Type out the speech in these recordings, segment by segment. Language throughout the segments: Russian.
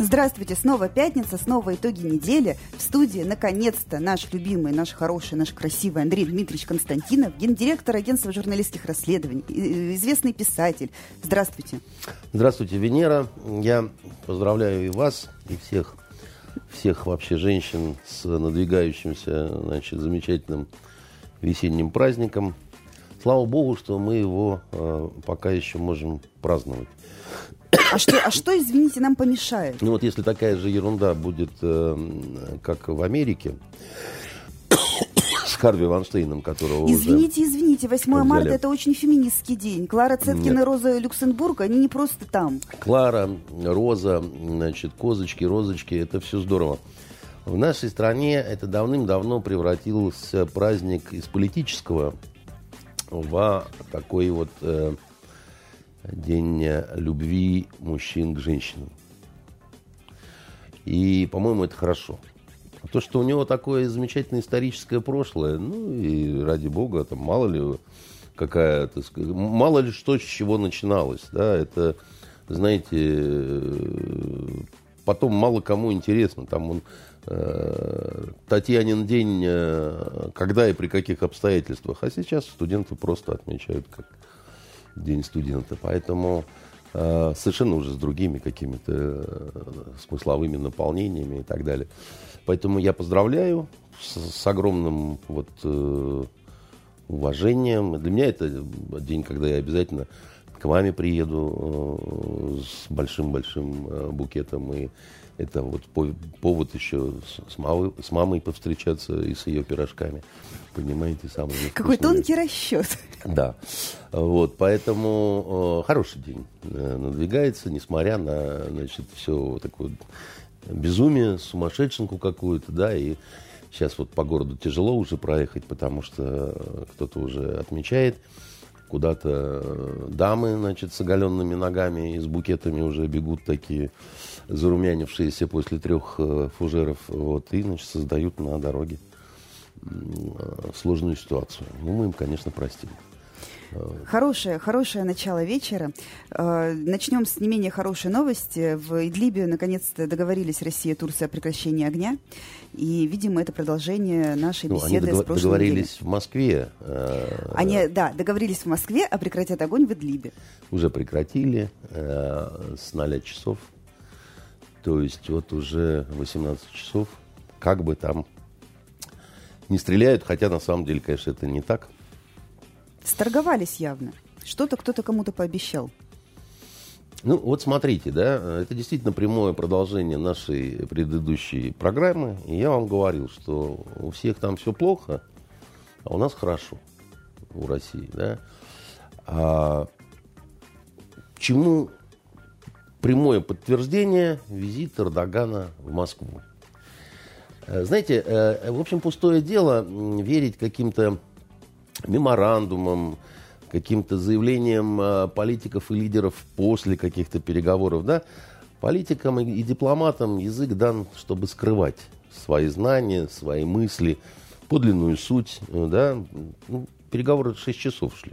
Здравствуйте, снова пятница, снова итоги недели. В студии, наконец-то, наш любимый, наш хороший, наш красивый Андрей Дмитриевич Константинов, гендиректор агентства журналистских расследований, известный писатель. Здравствуйте. Здравствуйте, Венера. Я поздравляю и вас, и всех, всех вообще женщин с надвигающимся, значит, замечательным весенним праздником. Слава Богу, что мы его э, пока еще можем праздновать. А что, а что, извините, нам помешает? Ну вот если такая же ерунда будет, э, как в Америке, с Харви Ванштейном, которого Извините, уже извините, 8 взяли. марта это очень феминистский день. Клара Цеткин и Роза Люксембург, они не просто там. Клара, Роза, значит, козочки, розочки, это все здорово. В нашей стране это давным-давно превратился праздник из политического в такой вот э, день любви мужчин к женщинам. И, по-моему, это хорошо. То, что у него такое замечательное историческое прошлое, ну и ради бога, там мало ли какая, так мало ли что с чего начиналось, да, это, знаете, потом мало кому интересно, там он э, Татьянин день, э, когда и при каких обстоятельствах, а сейчас студенты просто отмечают как День студента. Поэтому э, совершенно уже с другими какими-то э, смысловыми наполнениями и так далее. Поэтому я поздравляю с, с огромным вот, э, уважением. Для меня это день, когда я обязательно к маме приеду э, с большим-большим э, букетом и это вот повод еще с, мамой, с мамой повстречаться и с ее пирожками. Понимаете, самый Какой тонкий расчет. Да. Вот, поэтому э, хороший день надвигается, несмотря на, значит, все такое безумие, сумасшедшенку какую-то, да, и сейчас вот по городу тяжело уже проехать, потому что кто-то уже отмечает куда-то э, дамы, значит, с оголенными ногами и с букетами уже бегут такие зарумянившиеся после трех э, фужеров, вот, и, значит, создают на дороге э, сложную ситуацию. Ну, мы им, конечно, простим. Хорошее, хорошее начало вечера. Э, начнем с не менее хорошей новости. В Идлибе наконец-то договорились Россия и Турция о прекращении огня. И, видимо, это продолжение нашей ну, беседы они с прошлой договорились недели. в Москве. Они, да, договорились в Москве, а прекратят огонь в Идлибе. Уже прекратили с 0 часов то есть вот уже 18 часов, как бы там не стреляют, хотя на самом деле, конечно, это не так. Сторговались явно. Что-то кто-то кому-то пообещал. Ну, вот смотрите, да, это действительно прямое продолжение нашей предыдущей программы. И я вам говорил, что у всех там все плохо, а у нас хорошо, у России, да. А чему прямое подтверждение визит Эрдогана в Москву. Э, знаете, э, в общем, пустое дело верить каким-то меморандумам, каким-то заявлениям э, политиков и лидеров после каких-то переговоров, да, политикам и дипломатам язык дан, чтобы скрывать свои знания, свои мысли, подлинную суть, да. Ну, переговоры 6 часов шли.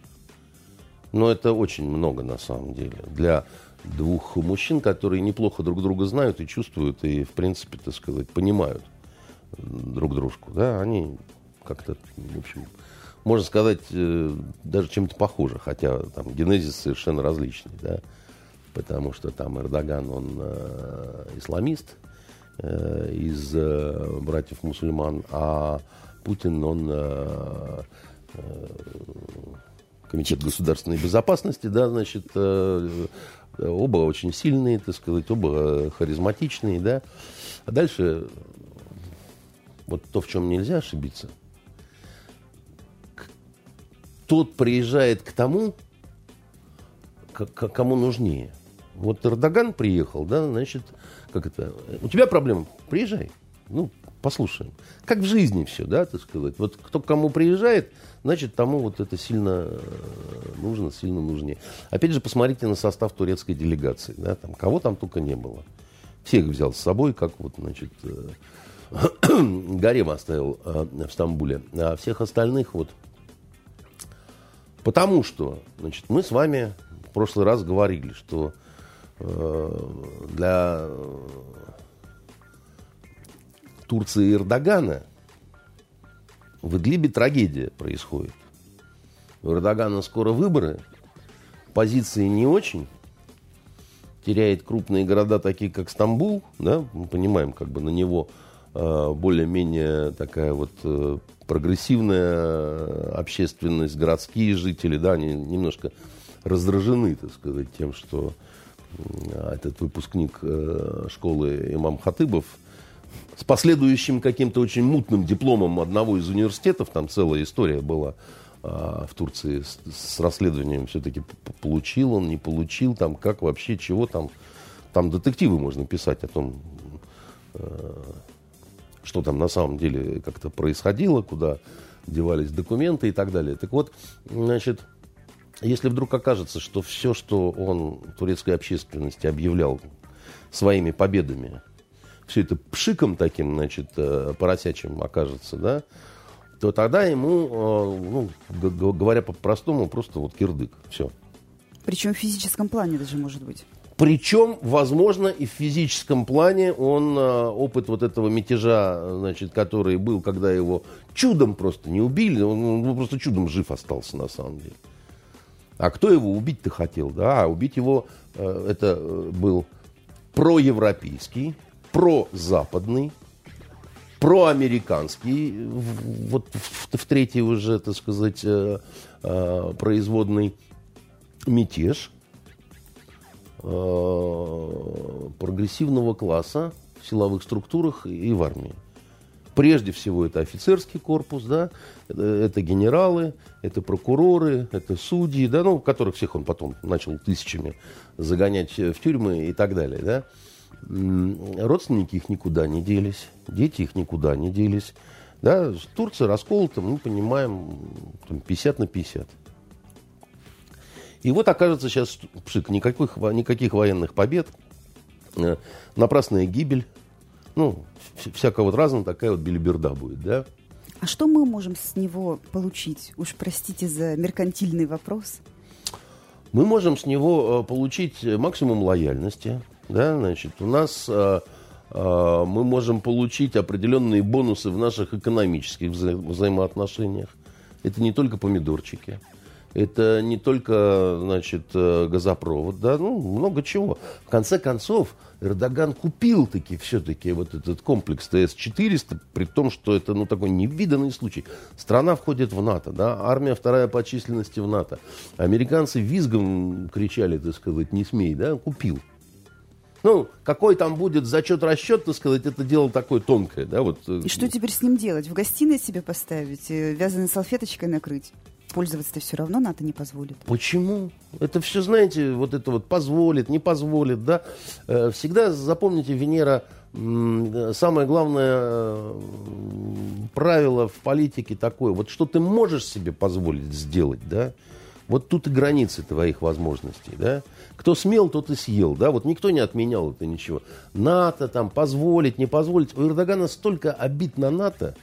Но это очень много на самом деле для двух мужчин, которые неплохо друг друга знают и чувствуют, и, в принципе, так сказать, понимают друг дружку. Да, они как-то, в общем, можно сказать, э, даже чем-то похожи, хотя там генезис совершенно различный, да, потому что там Эрдоган, он э, исламист э, из э, братьев-мусульман, а Путин, он э, э, Комитет государственной безопасности, да, значит, э, Оба очень сильные, так сказать, оба харизматичные, да. А дальше вот то, в чем нельзя ошибиться. Тот приезжает к тому, кому нужнее. Вот Эрдоган приехал, да, значит, как это, у тебя проблема, приезжай. Ну, послушаем. Как в жизни все, да, так сказать. Вот кто к кому приезжает, значит, тому вот это сильно э, нужно, сильно нужнее. Опять же, посмотрите на состав турецкой делегации. Да, там, кого там только не было. Всех взял с собой, как вот, значит, э, Гарем оставил э, в Стамбуле. А всех остальных вот... Потому что, значит, мы с вами в прошлый раз говорили, что для Турции и Эрдогана в Идлибе трагедия происходит. У Эрдогана скоро выборы, позиции не очень, теряет крупные города, такие как Стамбул, да, мы понимаем, как бы на него э, более-менее такая вот э, прогрессивная общественность, городские жители, да, они немножко раздражены, так сказать, тем, что э, этот выпускник э, школы имам Хатыбов – с последующим каким-то очень мутным дипломом одного из университетов, там целая история была а, в Турции с, расследованием все-таки получил он, не получил, там как вообще, чего там. Там детективы можно писать о том, э, что там на самом деле как-то происходило, куда девались документы и так далее. Так вот, значит, если вдруг окажется, что все, что он турецкой общественности объявлял своими победами, все это пшиком таким, значит, э, поросячим окажется, да, то тогда ему, э, ну, говоря по-простому, просто вот кирдык, все. Причем в физическом плане даже может быть. Причем, возможно, и в физическом плане он э, опыт вот этого мятежа, значит, который был, когда его чудом просто не убили, он, просто чудом жив остался на самом деле. А кто его убить-то хотел? Да, а убить его э, это был проевропейский, прозападный, проамериканский, вот в, в третий уже, так сказать, э, э, производный мятеж э, прогрессивного класса в силовых структурах и в армии. Прежде всего это офицерский корпус, да, это, генералы, это прокуроры, это судьи, да, ну, которых всех он потом начал тысячами загонять в тюрьмы и так далее, да родственники их никуда не делись, дети их никуда не делись. Да, Турция расколота, мы понимаем, 50 на 50. И вот окажется сейчас пшик, никаких, никаких военных побед, э, напрасная гибель, ну, всякого вот разного такая вот билиберда будет, да. А что мы можем с него получить? Уж простите за меркантильный вопрос. Мы можем с него э, получить максимум лояльности, да, значит, у нас а, мы можем получить определенные бонусы в наших экономических вза взаимоотношениях. Это не только помидорчики, это не только, значит, э, газопровод, да, ну, много чего. В конце концов, Эрдоган купил таки все-таки вот этот комплекс ТС-400, при том, что это, ну, такой невиданный случай. Страна входит в НАТО, да, армия вторая по численности в НАТО. Американцы визгом кричали, так сказать, не смей, да, купил. Ну, какой там будет зачет-расчет, так сказать, это дело такое тонкое, да, вот. Э, И что теперь с ним делать? В гостиной себе поставить, э, вязаной салфеточкой накрыть? Пользоваться-то все равно НАТО не позволит. Почему? Это все, знаете, вот это вот позволит, не позволит, да. Э, всегда запомните, Венера, самое главное правило в политике такое, вот что ты можешь себе позволить сделать, да, вот тут и границы твоих возможностей, да. Кто смел, тот и съел, да. Вот никто не отменял это ничего. НАТО там позволить, не позволить. У Эрдогана столько обид на НАТО.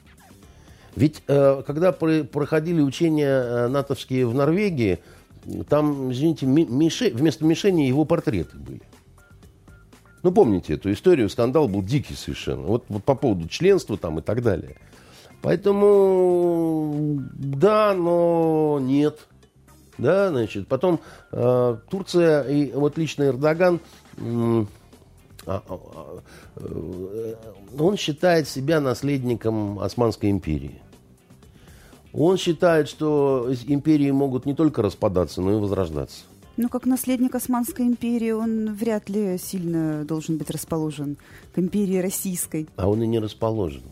Ведь э, когда про проходили учения э, натовские в Норвегии, там, извините, миши, вместо мишени его портреты были. Ну, помните эту историю, скандал был дикий совершенно. Вот, вот по поводу членства там и так далее. Поэтому, да, но нет. Да, значит, потом э, Турция и вот лично Эрдоган, э, он считает себя наследником Османской империи. Он считает, что империи могут не только распадаться, но и возрождаться. Ну, как наследник Османской империи, он вряд ли сильно должен быть расположен к империи российской. А он и не расположен.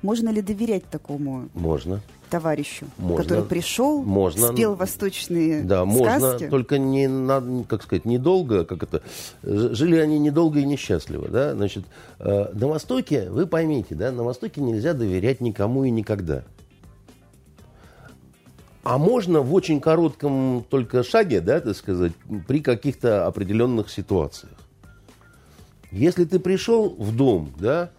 Можно ли доверять такому? Можно. Товарищу, Можно. который пришел, Можно. спел восточные Да, сказки? можно, только не на, как сказать, недолго, как это, жили они недолго и несчастливо, да, значит, э, на Востоке, вы поймите, да, на Востоке нельзя доверять никому и никогда. А можно в очень коротком только шаге, да, так сказать, при каких-то определенных ситуациях. Если ты пришел в дом, да,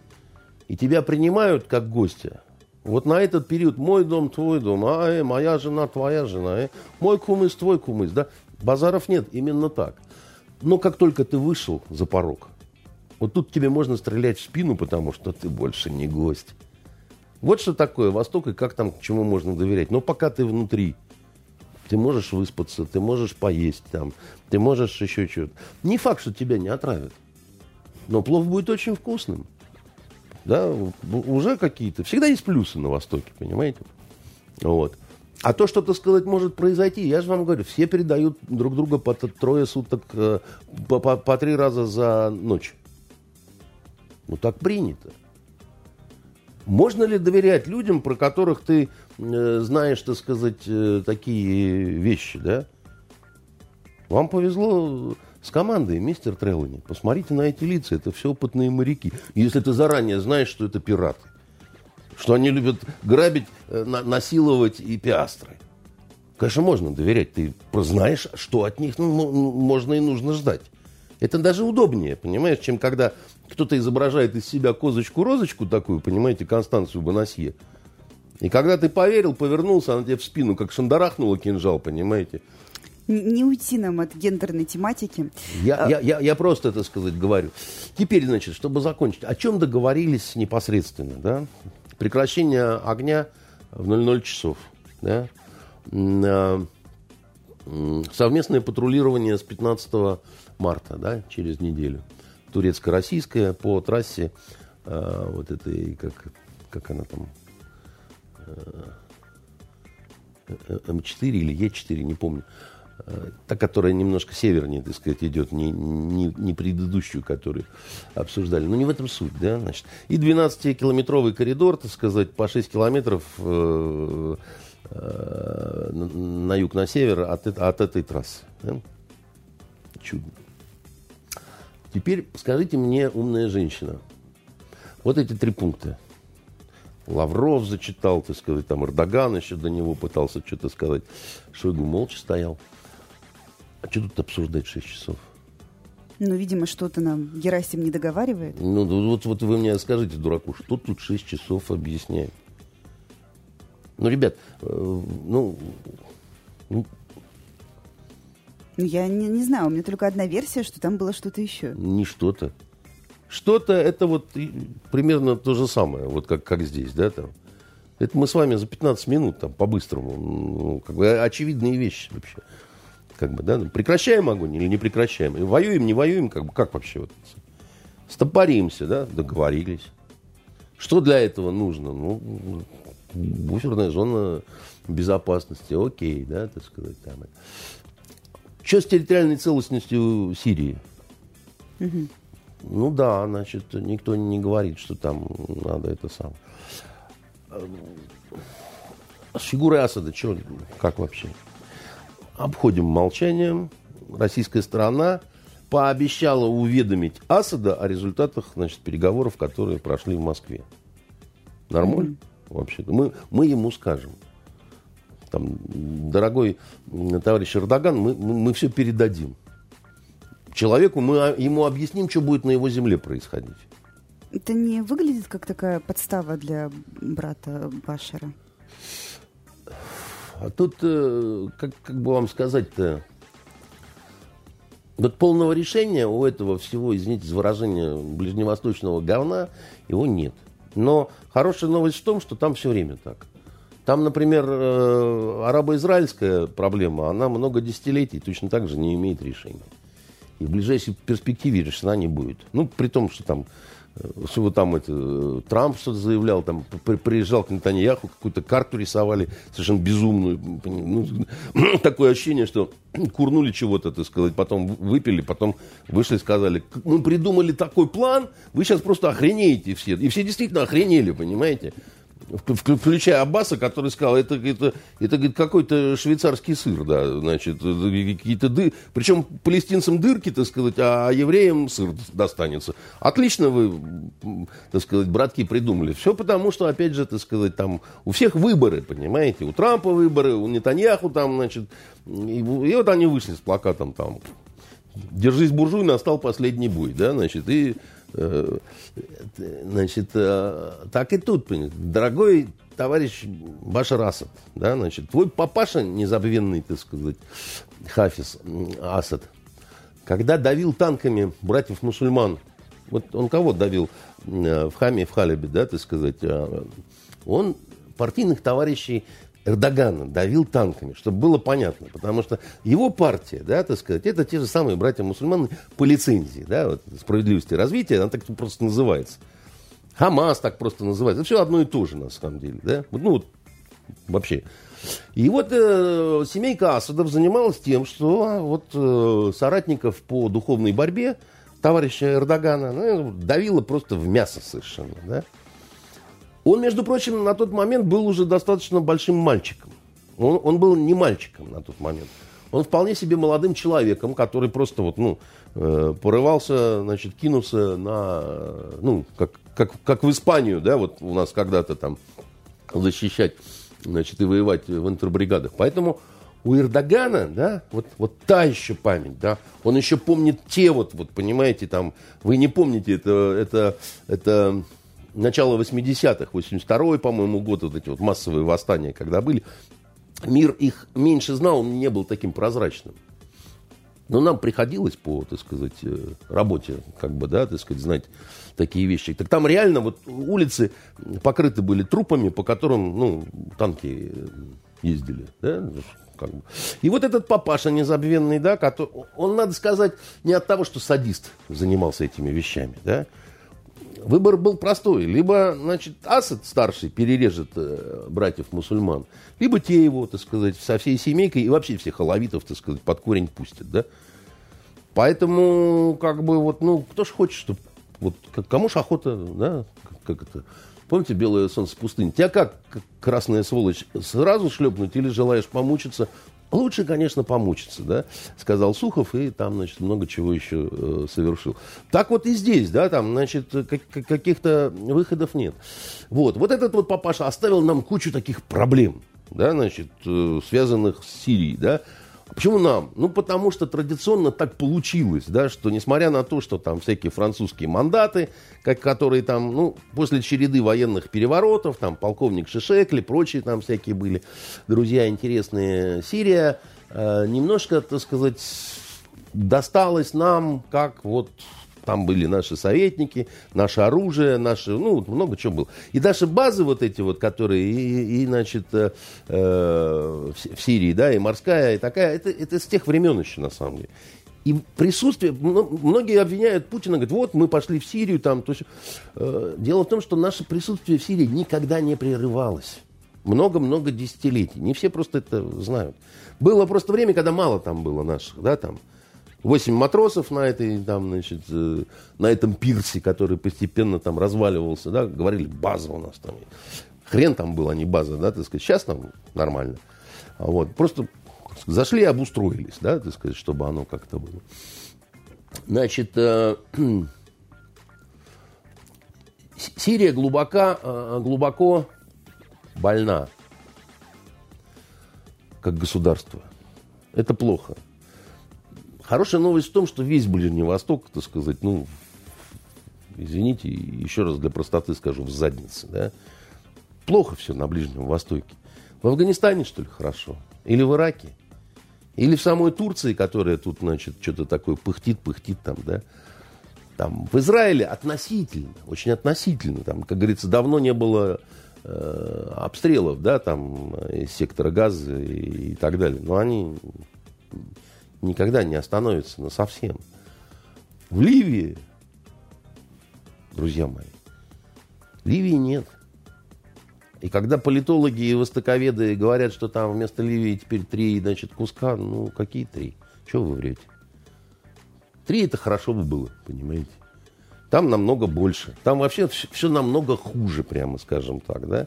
и тебя принимают как гостя, вот на этот период мой дом, твой дом, а, э, моя жена, твоя жена, э, мой кумыс, твой кумыс, да, базаров нет, именно так. Но как только ты вышел за порог, вот тут тебе можно стрелять в спину, потому что ты больше не гость. Вот что такое Восток и как там, чему можно доверять. Но пока ты внутри, ты можешь выспаться, ты можешь поесть там, ты можешь еще что-то. Не факт, что тебя не отравят. Но плов будет очень вкусным. Да, уже какие-то. Всегда есть плюсы на Востоке, понимаете? Вот. А то, что, так сказать, может произойти, я же вам говорю, все передают друг друга по трое суток, э, по, по- по три раза за ночь. Ну, так принято. Можно ли доверять людям, про которых ты э, знаешь, так сказать, э, такие вещи, да? Вам повезло с командой, мистер Треллани. Посмотрите на эти лица, это все опытные моряки. Если ты заранее знаешь, что это пираты, что они любят грабить, э, на- насиловать и пиастры. Конечно, можно доверять. Ты знаешь, что от них ну, м- м- можно и нужно ждать. Это даже удобнее, понимаешь, чем когда кто-то изображает из себя козочку-розочку такую, понимаете, Констанцию Бонасье. И когда ты поверил, повернулся, она тебе в спину как шандарахнула кинжал, понимаете. Не уйти нам от гендерной тематики. Я, я, я, я просто, это сказать, говорю. Теперь, значит, чтобы закончить, о чем договорились непосредственно, да? Прекращение огня в 00 часов, да? А, Совместное патрулирование с 15 марта, да, через неделю. Турецко-российское по трассе а, вот этой, как, как она там, э, М4 или Е4, не помню. Э, Та, которая немножко севернее, так сказать, идет, не, не, не предыдущую, которую обсуждали. Но не в этом суть, да, значит. И 12-километровый коридор, так сказать, по 6 километров э, э, на, юг, на север от, от этой трассы. да. Чудно. Теперь скажите мне, умная женщина, вот эти три пункта. Лавров зачитал, так сказать, там Эрдоган еще до него пытался что-то сказать. Шойгу молча стоял. А что тут обсуждать 6 часов? Ну, видимо, что-то нам Герасим не договаривает. Ну, ну, вот, вот вы мне скажите, дураку, что тут 6 часов объясняет? Ну, ребят, э, ну, ну, Ну, я не, не знаю, у меня только одна версия, что там было что-то еще. не что-то. Что-то это вот примерно то же самое, вот как, как здесь, да, там. Это мы с вами за 15 минут, там, по-быстрому, ну, как бы очевидные вещи вообще. Как бы, да, ну, прекращаем огонь или не прекращаем? И воюем, не воюем, как бы, как вообще вот? Стопоримся, да, договорились. Что для этого нужно? Ну, буферная зона безопасности, окей, да, так сказать, там. Что с территориальной целостностью Сирии? Ну да, значит, никто не говорит, что там надо это сам. С фигурой Асада, что, как вообще? Обходим молчанием. Российская сторона пообещала уведомить Асада о результатах значит, переговоров, которые прошли в Москве. Нормально? Вообще-то. Мы, мы ему скажем. Там, дорогой товарищ Эрдоган, мы, мы, мы все передадим. Человеку мы а, ему объясним, что будет на его земле происходить. Это не выглядит как такая подстава для брата Башара? А тут, э, как, как бы вам сказать-то, вот полного решения у этого всего, извините за выражение, ближневосточного говна, его нет. Но хорошая новость в том, что там все время так. Там, например, э, арабо-израильская проблема, она много десятилетий точно так же не имеет решения. И в ближайшей перспективе решена не будет. Ну, при том, что там, что там это, Трамп что-то заявлял, там при- приезжал к Нетаньяху, какую-то карту рисовали, совершенно безумную. Ну, такое ощущение, что курнули чего-то, так сказать, потом выпили, потом вышли и сказали, «К- мы придумали такой план, вы сейчас просто охренеете все. И все действительно охренели, понимаете? Включая Аббаса, который сказал, это, это, это какой-то швейцарский сыр, да, значит, какие-то ды... Причем палестинцам дырки, так сказать, а евреям сыр достанется. Отлично вы, так сказать, братки придумали. Все потому, что, опять же, так сказать, там у всех выборы, понимаете, у Трампа выборы, у Нетаньяху там, значит, и, и вот они вышли с плакатом там, держись буржуй, настал последний бой, да, значит, и значит, э, так и тут, дорогой товарищ Башар Асад, да, значит, твой папаша незабвенный, так сказать, Хафиз Асад, когда давил танками братьев-мусульман, вот он кого давил э, в Хаме в Халебе, да, так сказать, он партийных товарищей Эрдогана давил танками, чтобы было понятно. Потому что его партия, да, так сказать, это те же самые братья-мусульманы по лицензии, да, вот, справедливости и развития, она так просто называется. Хамас так просто называется. Это все одно и то же, на самом деле, да. Ну, вот, вообще. И вот э, семейка Асадов занималась тем, что а, вот э, соратников по духовной борьбе товарища Эрдогана ну, давила просто в мясо совершенно, да. Он, между прочим, на тот момент был уже достаточно большим мальчиком. Он, он был не мальчиком на тот момент. Он вполне себе молодым человеком, который просто вот, ну, э, порывался, значит, кинулся на, ну, как, как, как в Испанию, да, вот у нас когда-то там защищать, значит, и воевать в интербригадах. Поэтому у Эрдогана, да, вот, вот та еще память, да, он еще помнит те вот, вот, понимаете, там, вы не помните, это, это, это начало 80-х, 82-й, по-моему, год, вот эти вот массовые восстания, когда были, мир их меньше знал, он не был таким прозрачным. Но нам приходилось по, так сказать, э, работе, как бы, да, так сказать, знать такие вещи. Так там реально вот улицы покрыты были трупами, по которым, ну, танки ездили, да, как бы. И вот этот папаша незабвенный, да, который, он, надо сказать, не от того, что садист занимался этими вещами, да, Выбор был простой. Либо, значит, Асад старший перережет э, братьев-мусульман, либо те его, так сказать, со всей семейкой и вообще всех алавитов, так сказать, под корень пустят, да. Поэтому, как бы, вот, ну, кто ж хочет, чтобы, вот, кому ж охота, да, как, как это, помните «Белое солнце пустыни»? Тебя как, как красная сволочь, сразу шлепнуть или желаешь помучиться? Лучше, конечно, помучиться, да, сказал Сухов, и там, значит, много чего еще э, совершил. Так вот и здесь, да, там, значит, как, каких-то выходов нет. Вот, вот этот вот папаша оставил нам кучу таких проблем, да, значит, э, связанных с Сирией, да, Почему нам? Ну, потому что традиционно так получилось, да, что несмотря на то, что там всякие французские мандаты, как, которые там, ну, после череды военных переворотов, там полковник Шишекли, прочие там всякие были друзья интересные, Сирия э, немножко, так сказать, досталась нам как вот там были наши советники, наше оружие, наши, ну, много чего было. И даже базы вот эти вот, которые и, и значит, э, э в Сирии, да, и морская, и такая, это, это с тех времен еще, на самом деле. И присутствие, многие обвиняют Путина, говорят, вот мы пошли в Сирию, там, то есть, э, дело в том, что наше присутствие в Сирии никогда не прерывалось. Много-много десятилетий. Не все просто это знают. Было просто время, когда мало там было наших, да, там, Восемь матросов на этой, там, значит, э, на этом пирсе, который постепенно там разваливался, да, говорили, база у нас там. Хрен там был, а не база, да, так сказать. Сейчас там нормально. А вот, просто зашли и обустроились, да, так сказать, чтобы оно как-то было. Значит, э, Сирия глубоко, э, глубоко больна как государство. Это плохо. Хорошая новость в том, что весь Ближний Восток, так сказать, ну, извините, еще раз для простоты скажу, в заднице, да. Плохо все на Ближнем Востоке. В Афганистане, что ли, хорошо? Или в Ираке? Или в самой Турции, которая тут, значит, что-то такое пыхтит, пыхтит там, да? Там, в Израиле относительно, очень относительно. Там, как говорится, давно не было э, обстрелов, да, там, из сектора газа и, и так далее. Но они никогда не остановится на совсем. В Ливии, друзья мои, Ливии нет. И когда политологи и востоковеды говорят, что там вместо Ливии теперь три, значит, куска, ну, какие три? Чего вы врете? Три это хорошо бы было, понимаете? Там намного больше. Там вообще все намного хуже, прямо скажем так. Да?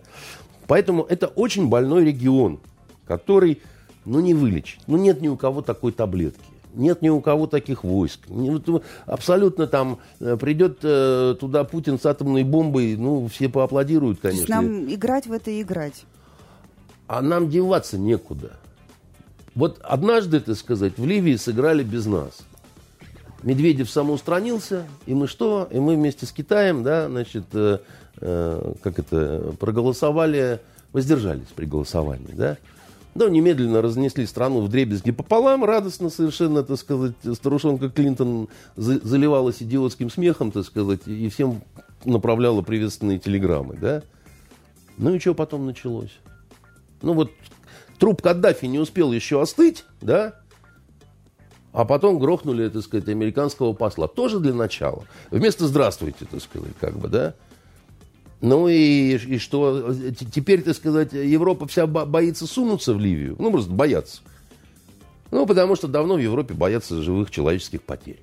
Поэтому это очень больной регион, который ну, не вылечить. Ну, нет ни у кого такой таблетки. Нет ни у кого таких войск. Абсолютно там э, придет э, туда Путин с атомной бомбой, ну, все поаплодируют, конечно. То есть нам играть в это и играть. А нам деваться некуда. Вот однажды, так сказать, в Ливии сыграли без нас. Медведев самоустранился, и мы что? И мы вместе с Китаем, да, значит, э, э, как это, проголосовали, воздержались при голосовании, да. Да, немедленно разнесли страну в дребезги пополам, радостно совершенно, так сказать, старушонка Клинтон заливалась идиотским смехом, так сказать, и всем направляла приветственные телеграммы, да. Ну и что потом началось? Ну вот труп Каддафи не успел еще остыть, да, а потом грохнули, так сказать, американского посла. Тоже для начала. Вместо «здравствуйте», так сказать, как бы, да. Ну и, и что? Теперь, так сказать, Европа вся боится сунуться в Ливию. Ну, просто боятся. Ну, потому что давно в Европе боятся живых человеческих потерь.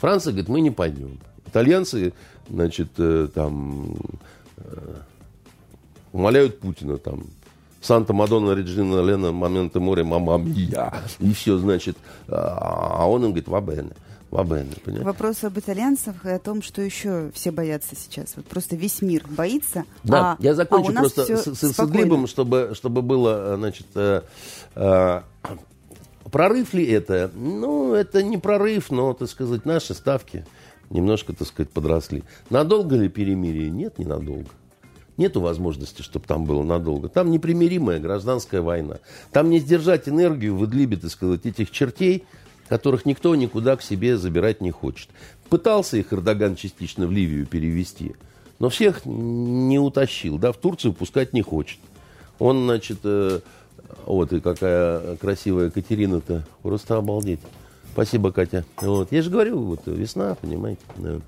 Франция говорит, мы не пойдем. Итальянцы, значит, э, там э, умоляют Путина там Санта Мадонна Реджина Лена Моменты море мама мия. И все, значит. А, а он им говорит, вабене. Понимаете? Вопрос об итальянцах и о том, что еще все боятся сейчас. Вот просто весь мир боится. Да, а, я закончу а просто с, с, с Идлибом, чтобы, чтобы было, значит, э, э, прорыв ли это? Ну, это не прорыв, но, так сказать, наши ставки немножко, так сказать, подросли. Надолго ли перемирие? Нет, ненадолго. Нету возможности, чтобы там было надолго. Там непримиримая гражданская война. Там не сдержать энергию в Идлибе, так сказать, этих чертей, которых никто никуда к себе забирать не хочет. Пытался их Эрдоган частично в Ливию перевести, но всех не утащил. Да, в Турцию пускать не хочет. Он, значит, э, вот и какая красивая Катерина-то, просто обалдеть. Спасибо, Катя. Вот. Я же говорю, вот весна, понимаете. Да.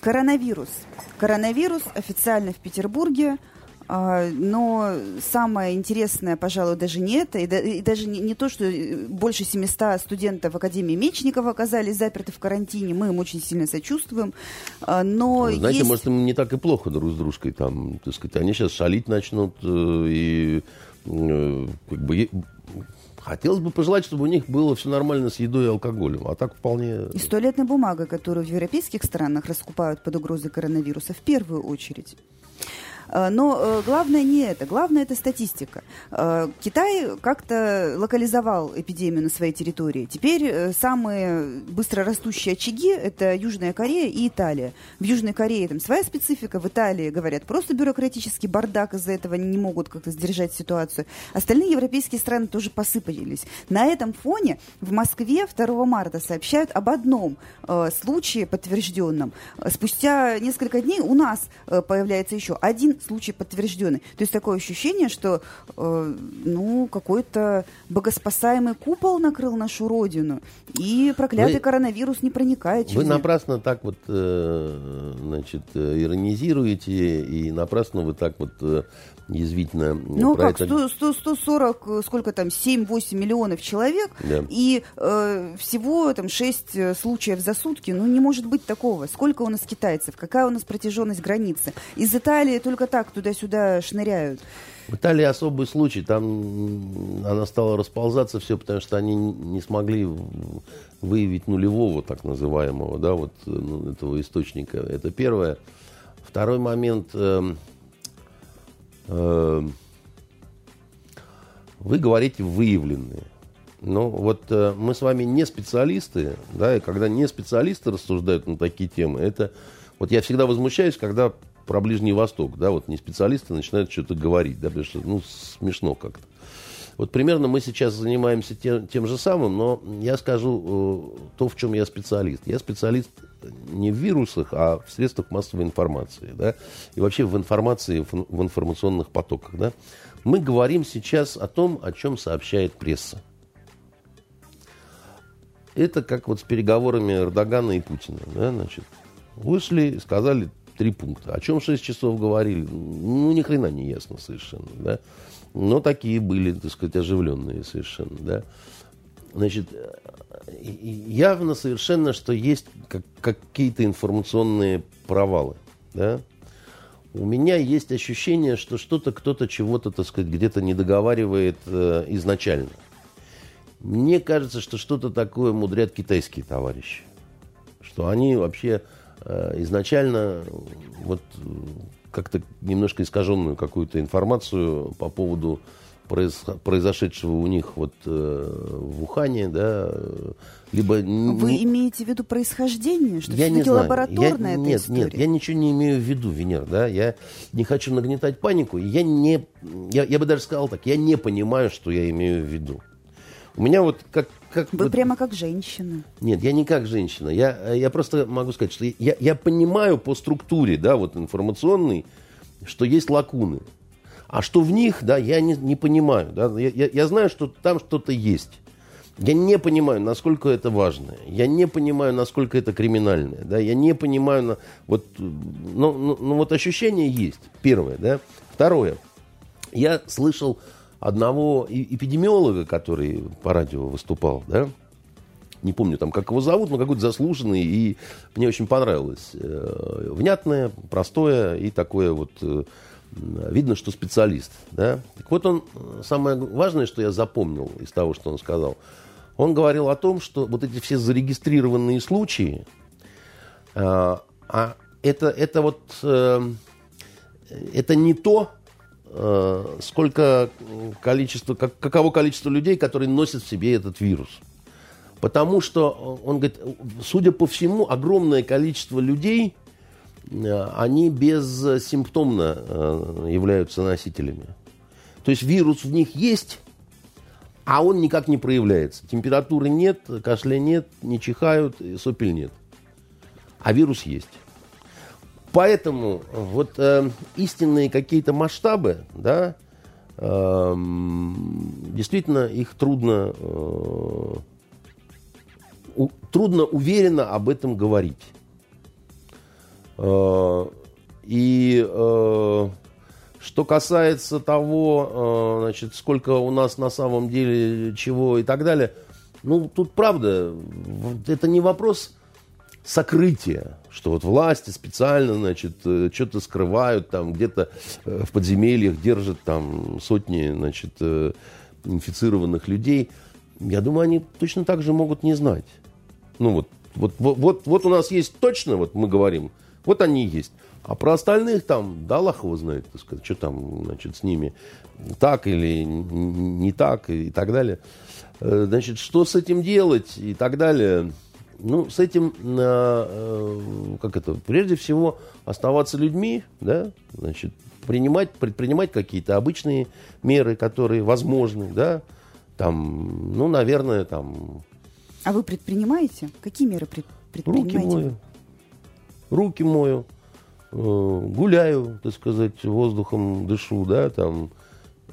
Коронавирус. Коронавирус официально в Петербурге но самое интересное, пожалуй, даже не это, и, даже не, то, что больше 700 студентов Академии Мечников оказались заперты в карантине, мы им очень сильно сочувствуем, а, но Знаете, есть... может, им не так и плохо друг с дружкой там, так сказать, они сейчас шалить начнут, э, и э, как бы Хотелось бы пожелать, чтобы у них было все нормально с едой и алкоголем, а так вполне... И туалетной бумага, которую в европейских странах раскупают под угрозой коронавируса, в первую очередь. Э, но э, главное не это, главное это статистика. Э, Китай как-то локализовал эпидемию на своей территории. Теперь самые быстро растущие очаги – это Южная Корея и Италия. В Южной Корее там своя специфика, в Италии, говорят, просто бюрократический бардак, из-за этого не могут как-то сдержать ситуацию. Остальные европейские страны тоже посыпались. На этом фоне в Москве 2 марта сообщают об одном э, случае подтвержденном. Спустя несколько дней у нас э, появляется еще один случай подтвержденный. То есть такое ощущение, что э, ну, какой-то богоспасаемый купол накрыл нашу родину, и проклятый вы, коронавирус не проникает через Вы напрасно так вот, э, значит, иронизируете, и напрасно вы так вот э, язвительно Ну как, это... 100, 100, 140, сколько там, 7-8 миллионов человек, да. и э, всего там 6 э, случаев за сутки, ну не может быть такого. Сколько у нас китайцев, какая у нас протяженность границы? Из Италии только так туда-сюда шныряют. В Италии особый случай, там она стала расползаться все, потому что они не смогли выявить нулевого, так называемого, да, вот ну, этого источника. Это первое. Второй момент, э, э, вы говорите выявленные. Ну, вот э, мы с вами не специалисты, да, и когда не специалисты рассуждают на такие темы, это... Вот я всегда возмущаюсь, когда про Ближний Восток, да, вот не специалисты начинают что-то говорить, да, потому что, ну, смешно как-то. Вот примерно мы сейчас занимаемся тем, тем же самым, но я скажу э, то, в чем я специалист. Я специалист не в вирусах, а в средствах массовой информации, да, и вообще в информации, в, информационных потоках, да. Мы говорим сейчас о том, о чем сообщает пресса. Это как вот с переговорами Эрдогана и Путина, да, значит. Вышли, сказали три пункта. О чем 6 часов говорили? Ну, ни хрена не ясно совершенно, да. Но такие были, так сказать, оживленные совершенно, да. Значит, явно совершенно, что есть как, какие-то информационные провалы. Да? У меня есть ощущение, что что-то кто-то чего-то, так сказать, где-то не договаривает э, изначально. Мне кажется, что что-то такое мудрят китайские товарищи. Что они вообще э, изначально вот как-то немножко искаженную какую-то информацию по поводу произошедшего у них вот э, в Ухане, да, либо... Вы не... имеете в виду происхождение, что я не знаю. лабораторная я, Нет, история? нет, я ничего не имею в виду, Венер, да, я не хочу нагнетать панику, я не, я, я бы даже сказал так, я не понимаю, что я имею в виду. У меня вот как... как Вы вот... прямо как женщина. Нет, я не как женщина. Я, я просто могу сказать, что я, я понимаю по структуре, да, вот информационной, что есть лакуны. А что в них, да, я не, не понимаю. Да? Я, я, я знаю, что там что-то есть. Я не понимаю, насколько это важно. Я не понимаю, насколько это криминальное. Да? Я не понимаю, вот, ну, ну, ну, вот ощущение есть. Первое. Да? Второе. Я слышал одного эпидемиолога, который по радио выступал, да, не помню там, как его зовут, но какой-то заслуженный, и мне очень понравилось. Э, внятное, простое и такое вот э, видно, что специалист. Да? Так вот он, самое важное, что я запомнил из того, что он сказал, он говорил о том, что вот эти все зарегистрированные случаи, а, а это, это вот э, это не то, э, сколько количество, как, каково количество людей, которые носят в себе этот вирус. Потому что, он говорит, судя по всему, огромное количество людей – Э, они бессимптомно э, являются носителями. То есть вирус в них есть, а он никак не проявляется. Температуры нет, кашля нет, не чихают, сопель нет. А вирус есть. Поэтому вот э, истинные какие-то масштабы, да, э, действительно их трудно, э, у, трудно уверенно об этом говорить. Э, и э, что касается того, э, значит, сколько у нас на самом деле чего и так далее, ну, тут правда, это не вопрос сокрытия, что вот власти специально, значит, что-то скрывают, там где-то в подземельях держат там сотни, значит, инфицированных людей. Я думаю, они точно так же могут не знать. Ну вот, вот, вот, вот у нас есть точно, вот мы говорим, вот они есть. А про остальных там, да, Аллах его знает, так сказать, что там, значит, с ними так или не так и так далее. Э, значит, что с этим делать и так далее. Ну, с этим, э, как это, прежде всего, оставаться людьми, да, значит, принимать, предпринимать какие-то обычные меры, которые возможны, да, там, ну, наверное, там... А вы предпринимаете? Какие меры предпринимаете? Руки мою руки мою, э, гуляю, так сказать, воздухом дышу, да, там,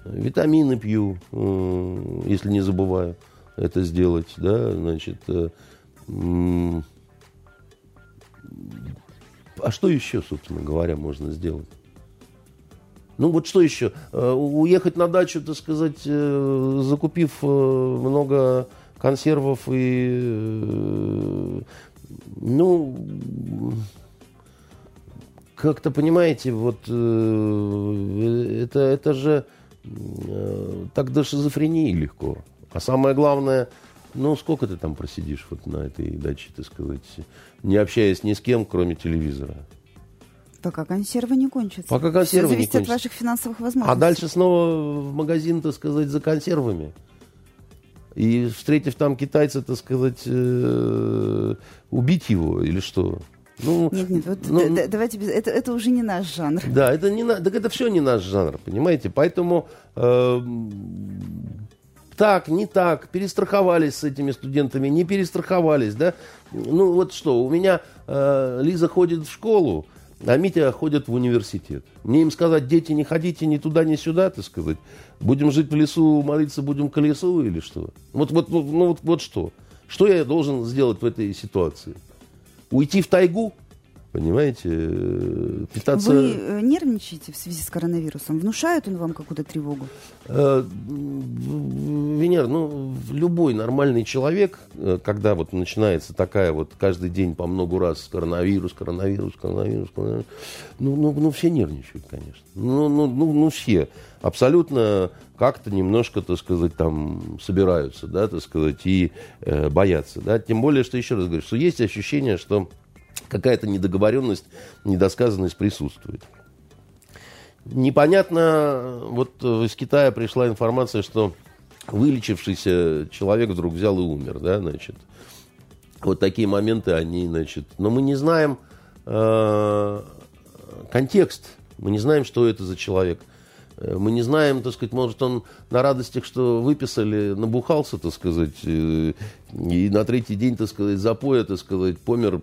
витамины пью, э, если не забываю это сделать, да, значит, э, а что еще, собственно говоря, можно сделать? Ну вот что еще? Уехать на дачу, так сказать, закупив много консервов и, ну, как-то, понимаете, вот э, это, это же э, так до шизофрении легко. А самое главное, ну, сколько ты там просидишь вот на этой даче, так сказать, не общаясь ни с кем, кроме телевизора? Пока консервы не кончатся. Пока консервы Все зависит не от ваших финансовых возможностей. А дальше снова в магазин, так сказать, за консервами. И встретив там китайца, так сказать, э, убить его или что? Ну, нет, нет, вот ну, да, давайте без... это, это уже не наш жанр. Да, это не на... так это все не наш жанр, понимаете? Поэтому э, так, не так, перестраховались с этими студентами, не перестраховались, да? Ну вот что, у меня э, Лиза ходит в школу, а Митя ходит в университет. Мне им сказать, дети, не ходите ни туда, ни сюда, так сказать. Будем жить в лесу, молиться будем к лесу или что? Вот, вот, ну, вот, вот что. Что я должен сделать в этой ситуации? Уйти в тайгу? Понимаете? Э, питаться... Вы э, нервничаете в связи с коронавирусом? Внушает он вам какую-то тревогу? Э, Венер, ну, любой нормальный человек, когда вот начинается такая вот каждый день по много раз коронавирус, коронавирус, коронавирус, коронавирус ну, ну, ну все нервничают, конечно. Ну, ну, ну, ну все. Абсолютно как-то немножко, так сказать, там собираются, да, так сказать, и э, боятся, да. Тем более, что еще раз говорю, что есть ощущение, что какая-то недоговоренность, недосказанность присутствует. Непонятно, вот из Китая пришла информация, что вылечившийся человек вдруг взял и умер, да, значит. Вот такие моменты, они, значит, но мы не знаем э, контекст, мы не знаем, что это за человек. Э, мы не знаем, так сказать, может, он на радостях, что выписали, набухался, так сказать, э, и на третий день, так сказать, запоя, так сказать, помер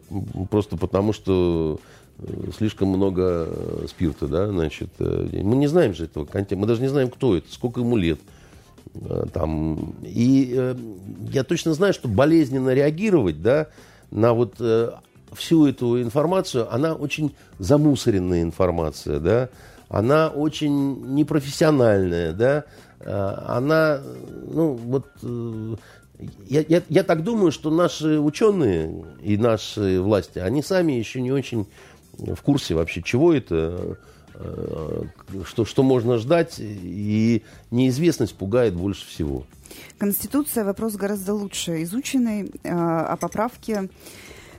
просто потому, что э, слишком много спирта, да, значит. Мы не знаем же этого контекста, мы даже не знаем, кто это, сколько ему лет. Там. И я точно знаю, что болезненно реагировать, да, на вот всю эту информацию, она очень замусоренная информация, да, она очень непрофессиональная, да, а, она, ну, вот, э, я, я, я так думаю, что наши ученые и наши власти, они сами еще не очень в курсе вообще, чего это, э, что, что можно ждать, и неизвестность пугает больше всего. Конституция вопрос гораздо лучше изученный, а, а поправки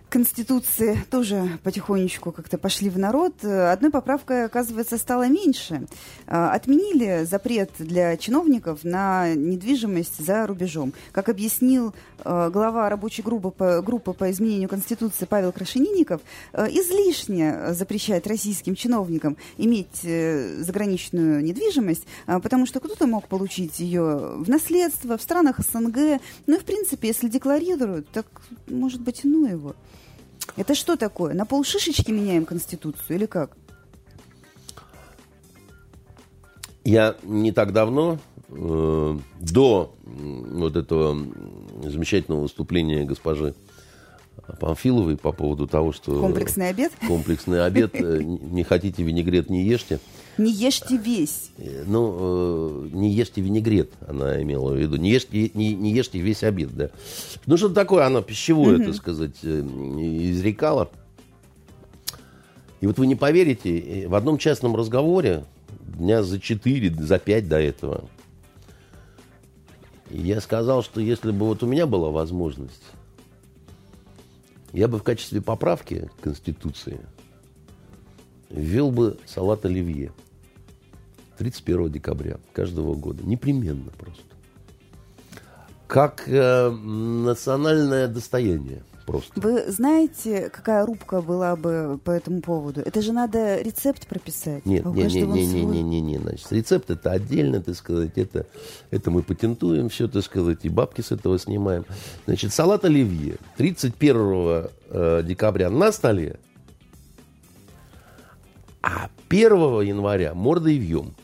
Конституции тоже потихонечку как-то пошли в народ. Одной поправкой, оказывается, стало меньше. А, отменили запрет для чиновников на недвижимость за рубежом. Как объяснил а, глава рабочей группы по, группы по изменению Конституции Павел Крашенинников, излишне запрещает российским чиновникам иметь э, заграничную недвижимость, потому что кто-то мог получить ее в наследство в странах СНГ. Ну и, в принципе, если декларируют, так, может быть, ну его. Это что такое? На полшишечки меняем Конституцию или как? Я не так давно, э, до вот этого замечательного выступления госпожи Памфиловой по поводу того, что... Комплексный обед? Комплексный обед. Э, не хотите винегрет, не ешьте. Не ешьте весь. Э, ну, э, не ешьте винегрет, она имела в виду. Не ешьте, не, не ешьте весь обед, да. Ну, что такое она пищевое, так сказать, изрекала. И вот вы не поверите, в одном частном разговоре, дня за четыре, за пять до этого, я сказал, что если бы вот у меня была возможность я бы в качестве поправки к Конституции ввел бы салат оливье 31 декабря каждого года. Непременно просто. Как э, национальное достояние – просто. Вы знаете, какая рубка была бы по этому поводу? Это же надо рецепт прописать. Нет, а не, не, не, не, не, не, не, значит, рецепт это отдельно, так сказать, это, это мы патентуем все, так сказать, и бабки с этого снимаем. Значит, салат оливье 31 э, декабря на столе, а 1 января мордой вьем.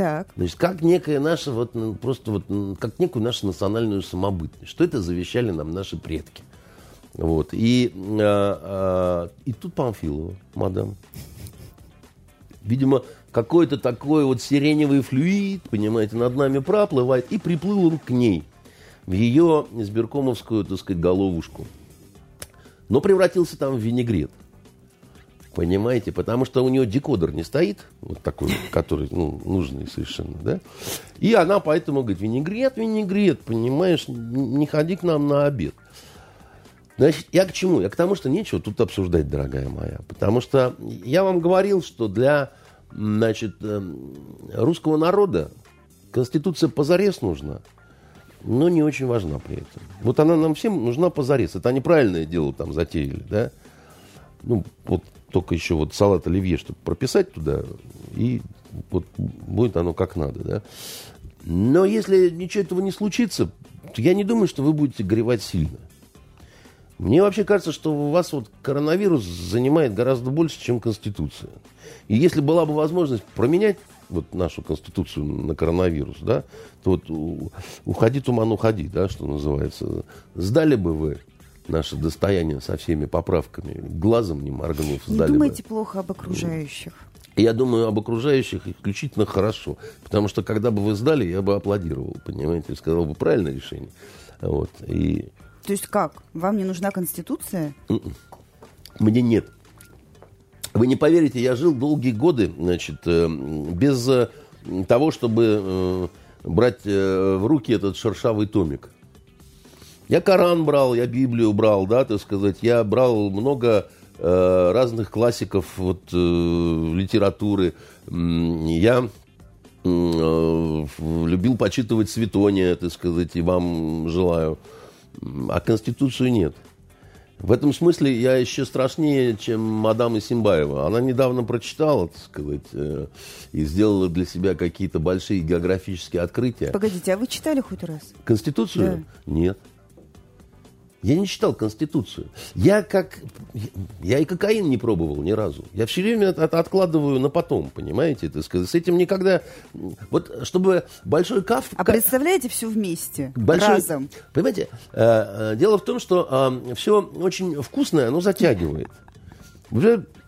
Так. Значит, как некая наша, вот, просто вот, как некую нашу национальную самобытность. Что это завещали нам наши предки? Вот. И, а, а, и тут Памфилова, мадам. Видимо, какой-то такой вот сиреневый флюид, понимаете, над нами проплывает, и приплыл он к ней, в ее избиркомовскую, так сказать, головушку. Но превратился там в винегрет. Понимаете? Потому что у нее декодер не стоит, вот такой, который ну, нужный совершенно, да? И она поэтому говорит, винегрет, винегрет, понимаешь, не ходи к нам на обед. Значит, я к чему? Я к тому, что нечего тут обсуждать, дорогая моя. Потому что я вам говорил, что для значит, эм, русского народа Конституция позарез нужна, но не очень важна при этом. Вот она нам всем нужна позарез. Это они правильное дело там затеяли, да? Ну, вот только еще вот салат оливье, чтобы прописать туда, и вот будет оно как надо, да? Но если ничего этого не случится, то я не думаю, что вы будете горевать сильно. Мне вообще кажется, что у вас вот коронавирус занимает гораздо больше, чем Конституция. И если была бы возможность променять вот нашу Конституцию на коронавирус, да, то вот уходи, туман, уходи, да, что называется. Сдали бы вы наше достояние со всеми поправками, глазом не моргнув, Не сдали думайте бы. плохо об окружающих. Я думаю об окружающих исключительно хорошо. Потому что, когда бы вы сдали, я бы аплодировал, понимаете, сказал бы правильное решение. Вот. И То есть как? Вам не нужна Конституция? мне нет. Вы не поверите, я жил долгие годы, значит, э, без э, того, чтобы э, брать в руки этот шершавый томик. Я Коран брал, я Библию брал, да, так сказать. Я брал много э, разных классиков вот, э, литературы. Я э, любил почитывать Светония, так сказать, и вам желаю. А Конституцию нет. В этом смысле я еще страшнее, чем мадам Исимбаева. Она недавно прочитала, так сказать, э, и сделала для себя какие-то большие географические открытия. Погодите, а вы читали хоть раз? Конституцию? Нет. Я не читал Конституцию. Я как... Я и кокаин не пробовал ни разу. Я все время это откладываю на потом, понимаете? Так сказать. С этим никогда... Вот чтобы большой каф... А представляете все вместе? Большой- Разом. Понимаете, э, э, дело в том, что все очень вкусное, оно затягивает.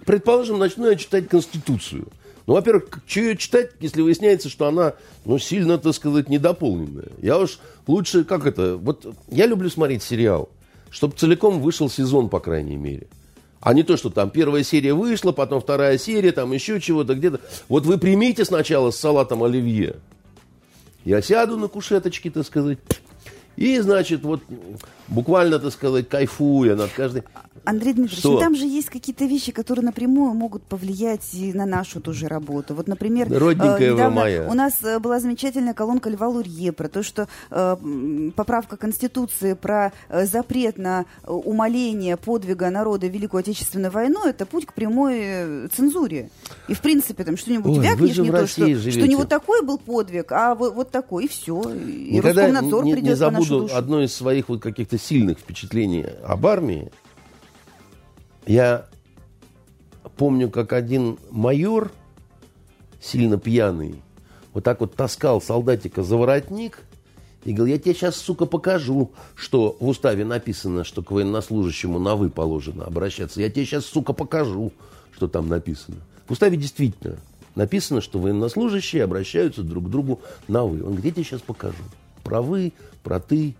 Предположим, начну я читать Конституцию. Ну, во-первых, что ее читать, если выясняется, что она, ну, сильно, так сказать, недополненная. Я уж лучше, как это, вот я люблю смотреть сериал, чтобы целиком вышел сезон, по крайней мере. А не то, что там первая серия вышла, потом вторая серия, там еще чего-то где-то. Вот вы примите сначала с салатом оливье. Я сяду на кушеточке, так сказать, и, значит, вот буквально, так сказать, кайфуя над каждой... Андрей Дмитриевич, Что? ну там же есть какие-то вещи, которые напрямую могут повлиять и на нашу тоже работу. Вот, например, Родненькая э, вы недавно моя. у нас э, была замечательная колонка Льва Лурье про то, что э, поправка Конституции про э, запрет на умаление подвига народа в Великую Отечественную войну это путь к прямой цензуре. И в принципе там что-нибудь Ой, вякнешь не то, что, что не вот такой был подвиг, а вот, вот такой, и все. И Никогда не, не забуду одно из своих вот каких-то сильных впечатлений об армии. Я помню, как один майор, сильно пьяный, вот так вот таскал солдатика за воротник и говорил, я тебе сейчас, сука, покажу, что в уставе написано, что к военнослужащему на «вы» положено обращаться. Я тебе сейчас, сука, покажу, что там написано. В уставе действительно написано, что военнослужащие обращаются друг к другу на «вы». Он говорит, я тебе сейчас покажу. Про «вы», про «ты»,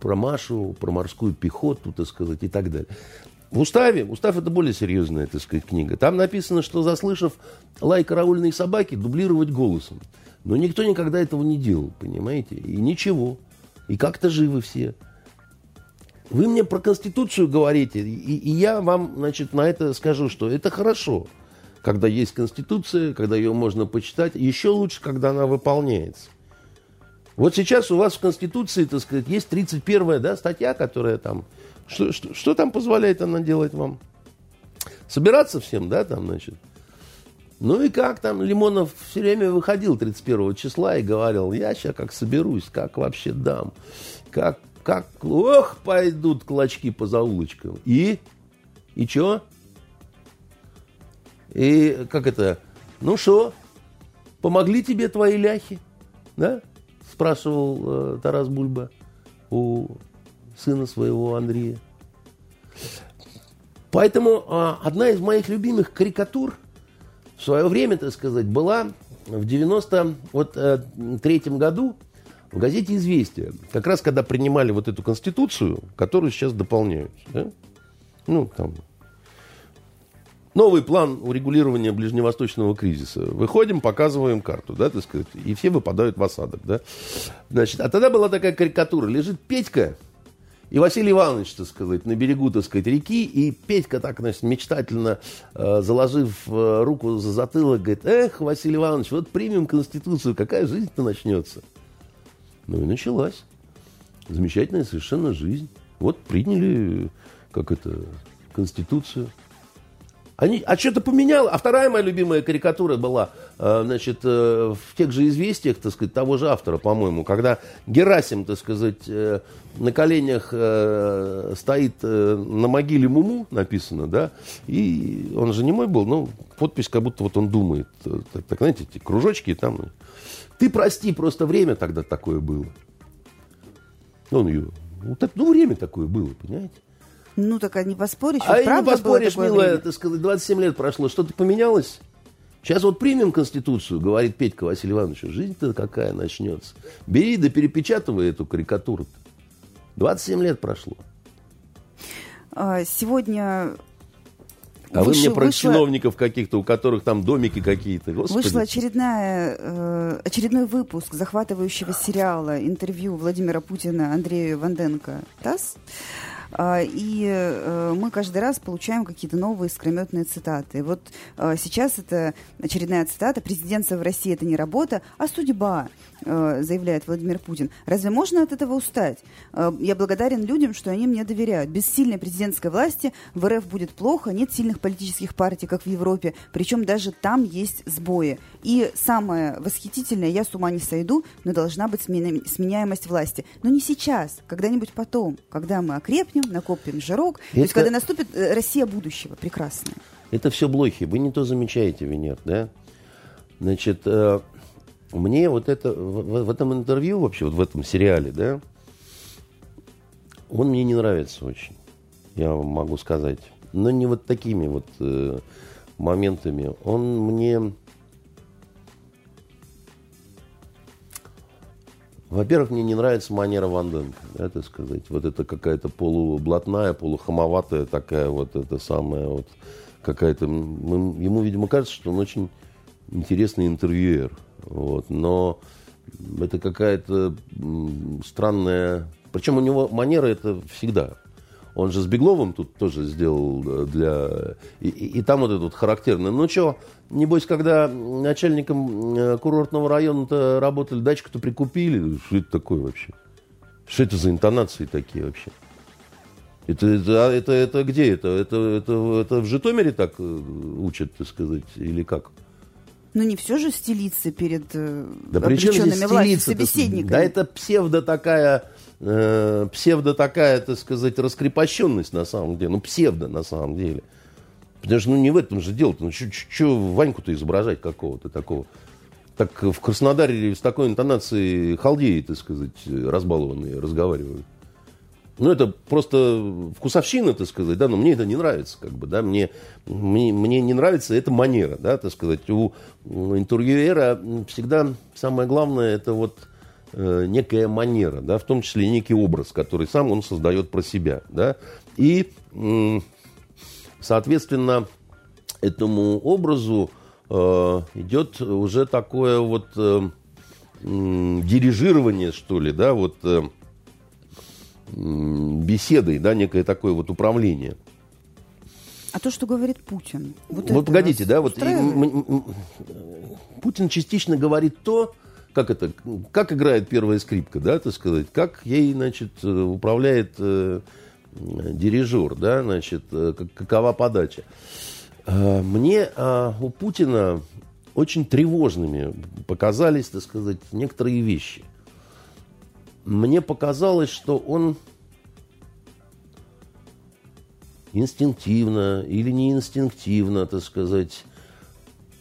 про Машу, про морскую пехоту, так сказать, и так далее. В уставе, устав это более серьезная, так сказать, книга. Там написано, что заслышав лай караульной собаки, дублировать голосом. Но никто никогда этого не делал, понимаете? И ничего. И как-то живы все. Вы мне про Конституцию говорите, и, и я вам, значит, на это скажу, что это хорошо, когда есть Конституция, когда ее можно почитать. Еще лучше, когда она выполняется. Вот сейчас у вас в Конституции, так сказать, есть 31-я да, статья, которая там... Что, что, что там позволяет она делать вам? Собираться всем, да, там, значит? Ну и как там Лимонов все время выходил 31 числа и говорил, я сейчас как соберусь, как вообще дам, как, как, ох, пойдут клочки по заулочкам. И? И чё? И как это? Ну что, помогли тебе твои ляхи? Да? Спрашивал э, Тарас Бульба у сына своего Андрея. Поэтому а, одна из моих любимых карикатур в свое время, так сказать, была в 93 году в газете «Известия». Как раз когда принимали вот эту конституцию, которую сейчас дополняют. да? Ну, там, новый план урегулирования ближневосточного кризиса. Выходим, показываем карту, да, так сказать, и все выпадают в осадок, да. Значит, а тогда была такая карикатура. Лежит Петька и Василий Иванович, так сказать, на берегу, так сказать, реки, и Петька так, значит, мечтательно, э, заложив э, руку за затылок, говорит, эх, Василий Иванович, вот примем Конституцию, какая жизнь-то начнется. Ну и началась. Замечательная совершенно жизнь. Вот приняли, как это, Конституцию. Они, а что-то поменяло. А вторая моя любимая карикатура была, э, значит, э, в тех же известиях, так сказать, того же автора, по-моему, когда Герасим, так сказать, э, на коленях стоит на могиле Муму, написано, да, и он же не мой был, но подпись, как будто вот он думает. Так, так, знаете, эти кружочки там. Ты прости, просто время тогда такое было. Он ее, вот это, ну, время такое было, понимаете? Ну, так а не поспоришь. А и не поспоришь, милая, время? ты сказать, 27 лет прошло, что-то поменялось? Сейчас вот примем Конституцию, говорит Петька Василий Иванович, жизнь-то какая начнется. Бери да перепечатывай эту карикатуру. 27 лет прошло. А, Сегодня А вы мне про вышла- чиновников каких-то, у которых там домики какие-то. Господи. Вышла очередная, э, очередной выпуск захватывающего сериала интервью Владимира Путина Андрею Ванденко ТАСС. А, И э, мы каждый раз получаем какие-то новые искрометные цитаты. Вот э, сейчас это очередная цитата. «Президентство в России – это не работа, а судьба», заявляет Владимир Путин. Разве можно от этого устать? Э, Я благодарен людям, что они мне доверяют. Без сильной президентской власти в РФ будет плохо, нет сильных политических партий, как в Европе, причем даже там есть сбои. И самое восхитительное, я с ума не сойду, но должна быть сменяемость власти. Но не сейчас, когда-нибудь потом, когда мы окрепнем, накопим жирок, то есть Это- когда наступит э, Россия будущего, прекрасная. Это все блохи. Вы не то замечаете, Венер, да? Значит, э, мне вот это, в, в- этом интервью вообще, вот в этом сериале, да, он мне не нравится очень, я вам могу сказать. Но не вот такими вот э, моментами. Он мне... Во-первых, мне не нравится манера Ванденко, да, так сказать. Вот это какая-то полублатная, полухомоватая такая вот, это самая вот какая-то... Ему, видимо, кажется, что он очень интересный интервьюер. Вот, но это какая-то странная... Причем у него манера это всегда. Он же с Бегловым тут тоже сделал э, для... И, и- и там вот это вот характерное. Ну что, небось, когда начальником э, курортного района-то работали, дачку-то прикупили. Что это такое вообще? Что это за интонации такие вообще? Это, это, а это, это где это? Это, это? это в Житомире так э, учат, так сказать, или как? Но не все же стелиться перед э, Да облеченными властью собеседниками. Да это псевдо такая, э, псевдо такая, так сказать, раскрепощенность на самом деле. Ну, псевдо на самом деле. Потому что ну, не в этом же дело. Ну, что Ваньку-то изображать какого-то такого? Так в Краснодаре с такой интонацией халдеи, так сказать, разбалованные разговаривают. Ну, это просто вкусовщина, так сказать, да, но мне это не нравится, как бы, да, мне, мне, мне не нравится эта манера, да, так сказать. У интервьюера всегда самое главное, это вот э, некая манера, да, в том числе некий образ, который сам он создает про себя, да, и, м, соответственно, этому образу э, идет уже такое вот э, м, дирижирование, что ли, да, вот э, беседой, да, некое такое вот управление. А то, что говорит Путин. Вот, Вот погодите, да, вот и м- м- Путин частично говорит то, как это, как играет первая скрипка, да, так сказать, как ей, значит, э, управляет э, э, дирижер, да, значит, э, как- какова подача. Э, Мне э, у Путина очень тревожными показались, так сказать, некоторые вещи. Мне показалось, что он инстинктивно или не инстинктивно, так сказать,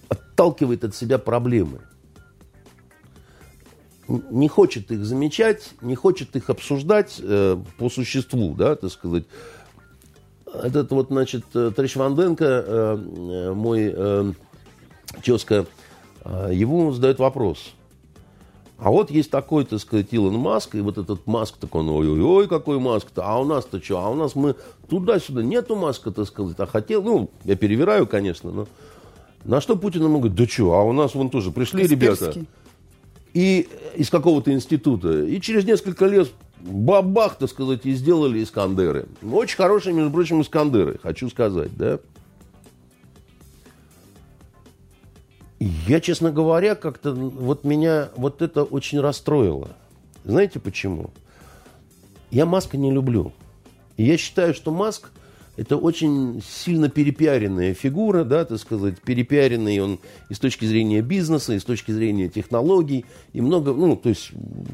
отталкивает от себя проблемы. Не хочет их замечать, не хочет их обсуждать э, по существу, да, так сказать. Этот вот, значит, э, товарищ Ванденко, э, э, мой э, тезка, э, ему задают вопрос – а вот есть такой, так сказать, Илон Маск, и вот этот Маск такой, ой-ой-ой, какой Маск-то, а у нас-то что, а у нас мы туда-сюда, нету Маска, так сказать, а хотел, ну, я перевираю, конечно, но на что Путин ему говорит, да что, а у нас вон тоже пришли ребята, Касперский. и из какого-то института, и через несколько лет бабах, так сказать, и сделали Искандеры. Очень хорошие, между прочим, Искандеры, хочу сказать, да. Я, честно говоря, как-то вот меня вот это очень расстроило. Знаете почему? Я Маска не люблю. Я считаю, что Маск это очень сильно перепиаренная фигура, да, так сказать, перепиаренный он и с точки зрения бизнеса, и с точки зрения технологий, и много, ну, то есть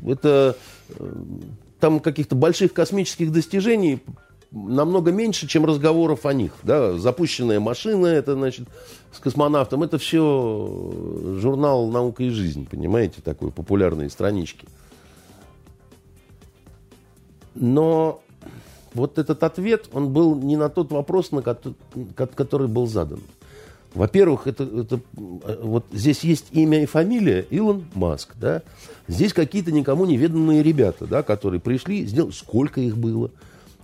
это э, там каких-то больших космических достижений намного меньше, чем разговоров о них. Да? Запущенная машина, это, значит, с космонавтом, это все журнал «Наука и жизнь», понимаете, такой, популярные странички. Но вот этот ответ, он был не на тот вопрос, на который был задан. Во-первых, это, это, вот здесь есть имя и фамилия Илон Маск, да. Здесь какие-то никому неведомые ребята, да, которые пришли, сделали, сколько их было,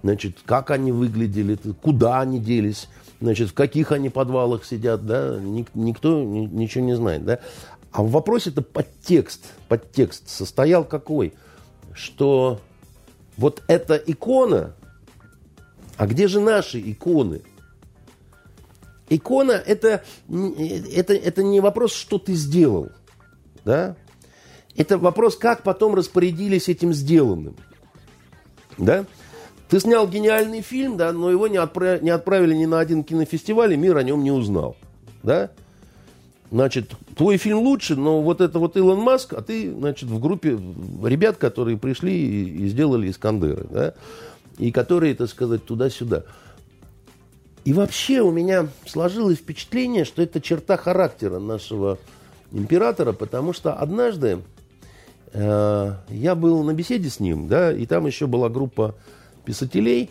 значит, как они выглядели, куда они делись, значит, в каких они подвалах сидят, да, ник, никто ни, ничего не знает, да. А в вопросе это подтекст, подтекст состоял какой, что вот эта икона, а где же наши иконы? Икона это, это, это не вопрос, что ты сделал. Да? Это вопрос, как потом распорядились этим сделанным. Да? Ты снял гениальный фильм, да, но его не, отправ... не отправили ни на один кинофестиваль, и мир о нем не узнал. Да? Значит, твой фильм лучше, но вот это вот Илон Маск, а ты, значит, в группе ребят, которые пришли и, и сделали Искандеры, да, и которые, так сказать, туда-сюда. И вообще у меня сложилось впечатление, что это черта характера нашего императора, потому что однажды э, я был на беседе с ним, да, и там еще была группа писателей.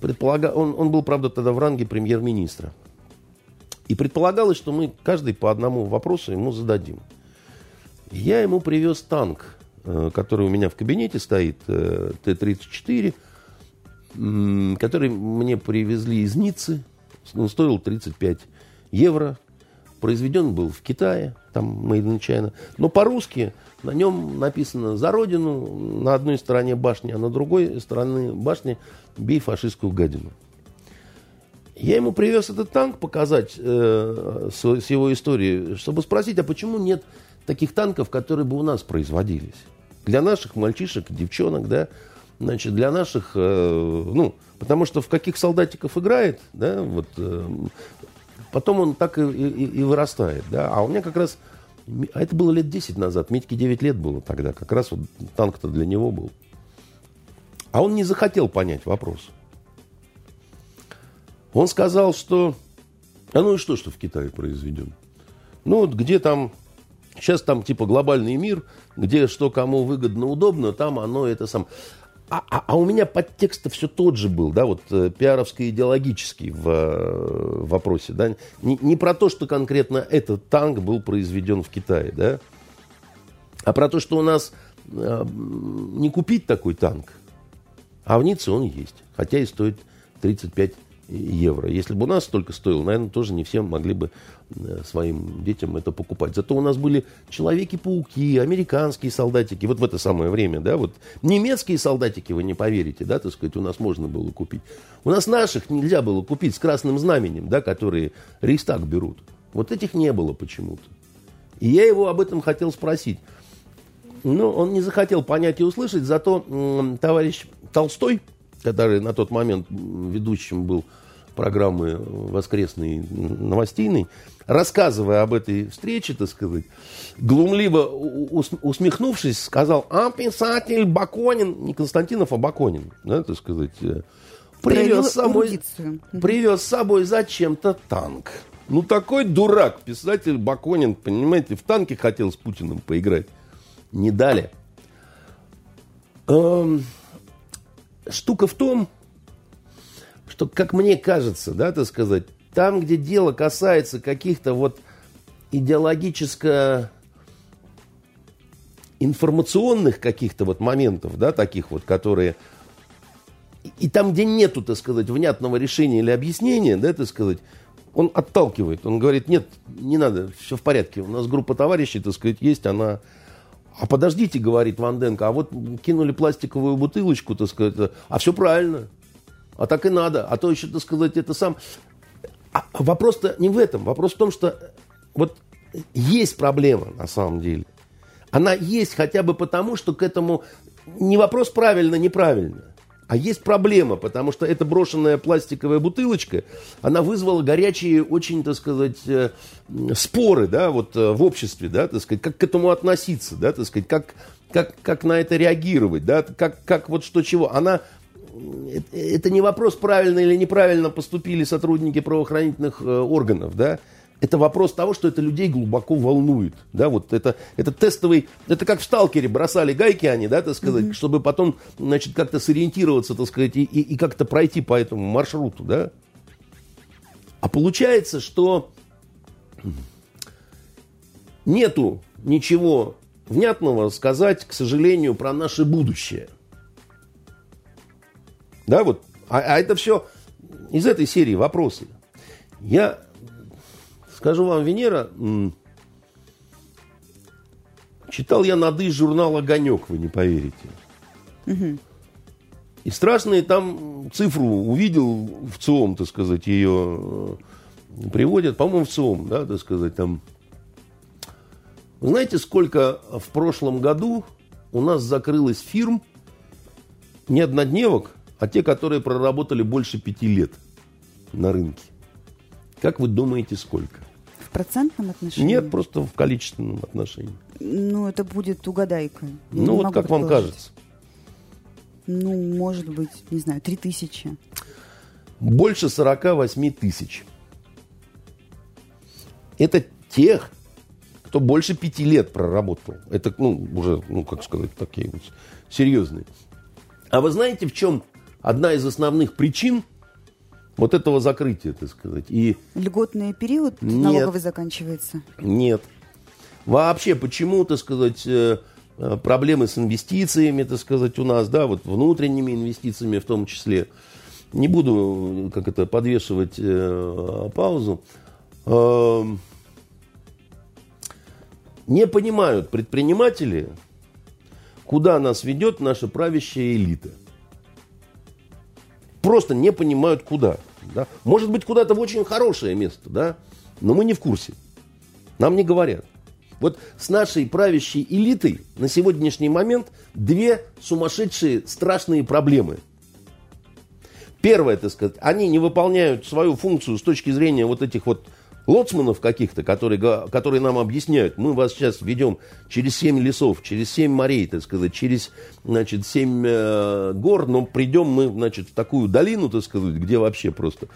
Предполага... Он, он был, правда, тогда в ранге премьер-министра. И предполагалось, что мы каждый по одному вопросу ему зададим. Я ему привез танк, э, который у меня в кабинете стоит, э, Т-34, который мне привезли из Ниццы. Он стоил 35 евро. Произведен был в Китае, там made in China. Но по-русски на нем написано «За Родину» на одной стороне башни, а на другой стороне башни «Бей фашистскую гадину». Я ему привез этот танк показать э, с, с его историей, чтобы спросить, а почему нет таких танков, которые бы у нас производились? Для наших мальчишек, девчонок, да, значит, для наших, э, ну, потому что в каких солдатиков играет, да, вот, э, потом он так и, и, и вырастает, да, а у меня как раз, а это было лет 10 назад, Митьке 9 лет было тогда, как раз вот танк-то для него был. А он не захотел понять вопрос. Он сказал, что... А ну и что, что в Китае произведен? Ну вот где там... Сейчас там типа глобальный мир, где что кому выгодно, удобно, там оно это сам... А, а, а у меня подтекст все тот же был, да, вот э, пиаровско-идеологический в э, вопросе, да, не, не про то, что конкретно этот танк был произведен в Китае, да, а про то, что у нас э, не купить такой танк, а в Ницце он есть, хотя и стоит 35 евро. Если бы у нас столько стоило, наверное, тоже не все могли бы э, своим детям это покупать. Зато у нас были Человеки-пауки, американские солдатики, вот в это самое время, да, вот немецкие солдатики, вы не поверите, да, так сказать, у нас можно было купить. У нас наших нельзя было купить с красным знаменем, да, которые Рейстаг берут. Вот этих не было почему-то. И я его об этом хотел спросить. Но он не захотел понять и услышать, зато товарищ Толстой, который на тот момент ведущим был программы воскресной новостейной, рассказывая об этой встрече, так сказать, глумливо усмехнувшись, сказал, а писатель Баконин, не Константинов, а Баконин, да, так сказать, э, привез с собой, привез с собой зачем-то танк. Ну, такой дурак, писатель Баконин, понимаете, в танке хотел с Путиным поиграть. Не дали. Эм, штука в том, что, как мне кажется, да, так сказать, там, где дело касается каких-то вот идеологическо информационных каких-то вот моментов, да, таких вот, которые... И там, где нету, так сказать, внятного решения или объяснения, да, так сказать, он отталкивает. Он говорит, нет, не надо, все в порядке. У нас группа товарищей, так сказать, есть, она а подождите, говорит Ванденко, а вот кинули пластиковую бутылочку, так сказать, а все правильно. А так и надо. А то еще, так сказать, это сам... А вопрос-то не в этом. Вопрос в том, что вот есть проблема на самом деле. Она есть хотя бы потому, что к этому не вопрос правильно-неправильно. А есть проблема, потому что эта брошенная пластиковая бутылочка, она вызвала горячие, очень, так сказать, э, споры, да, вот э, в обществе, да, так сказать, как к этому относиться, да, так сказать, как, как, как на это реагировать, да, как, как вот что чего. Она это не вопрос, правильно или неправильно поступили сотрудники правоохранительных э, органов, да. Это вопрос того, что это людей глубоко волнует. Да, вот это, это тестовый, это как в сталкере бросали гайки они, да, так сказать, mm-hmm. чтобы потом, значит, как-то сориентироваться, так сказать, и, и, как-то пройти по этому маршруту, да. А получается, что нету ничего внятного сказать, к сожалению, про наше будущее. Да, вот, а, а это все из этой серии вопросы. Я скажу вам, Венера, читал я нады журнал «Огонек», вы не поверите. Угу. И страшные там цифру увидел в ЦИОМ, так сказать, ее э, приводят, по-моему, в ЦИОМ, да, так сказать, там. Вы знаете, сколько в прошлом году у нас закрылось фирм, не однодневок, а те, которые проработали больше пяти лет на рынке? Как вы думаете, сколько? В процентном отношении? Нет, просто в количественном отношении. Ну, это будет угадайка. Я ну, вот как вам кажется? Ну, может быть, не знаю, три тысячи. Больше 48 тысяч. Это тех, кто больше пяти лет проработал. Это, ну, уже, ну, как сказать, такие вот серьезные. А вы знаете, в чем одна из основных причин вот этого закрытия, так сказать? И... Льготный период Нет. налоговый заканчивается? Нет. Вообще, почему, так сказать, э, Э, проблемы с инвестициями, так сказать, у нас, да, вот внутренними инвестициями в том числе. Не буду, как это, подвешивать э, паузу. Э, не понимают предприниматели, куда нас ведет наша правящая элита. Просто не понимают, куда. Да? Может быть, куда-то в очень хорошее место, да? но мы не в курсе. Нам не говорят. Вот с нашей правящей элитой на сегодняшний момент две сумасшедшие страшные проблемы. Первое, так сказать, они не выполняют свою функцию с точки зрения вот этих вот лоцманов каких-то, которые, которые нам объясняют, мы вас сейчас ведем через семь лесов, через семь морей, так сказать, через, значит, семь э, гор, но придем мы, значит, в такую долину, так сказать, где вообще просто,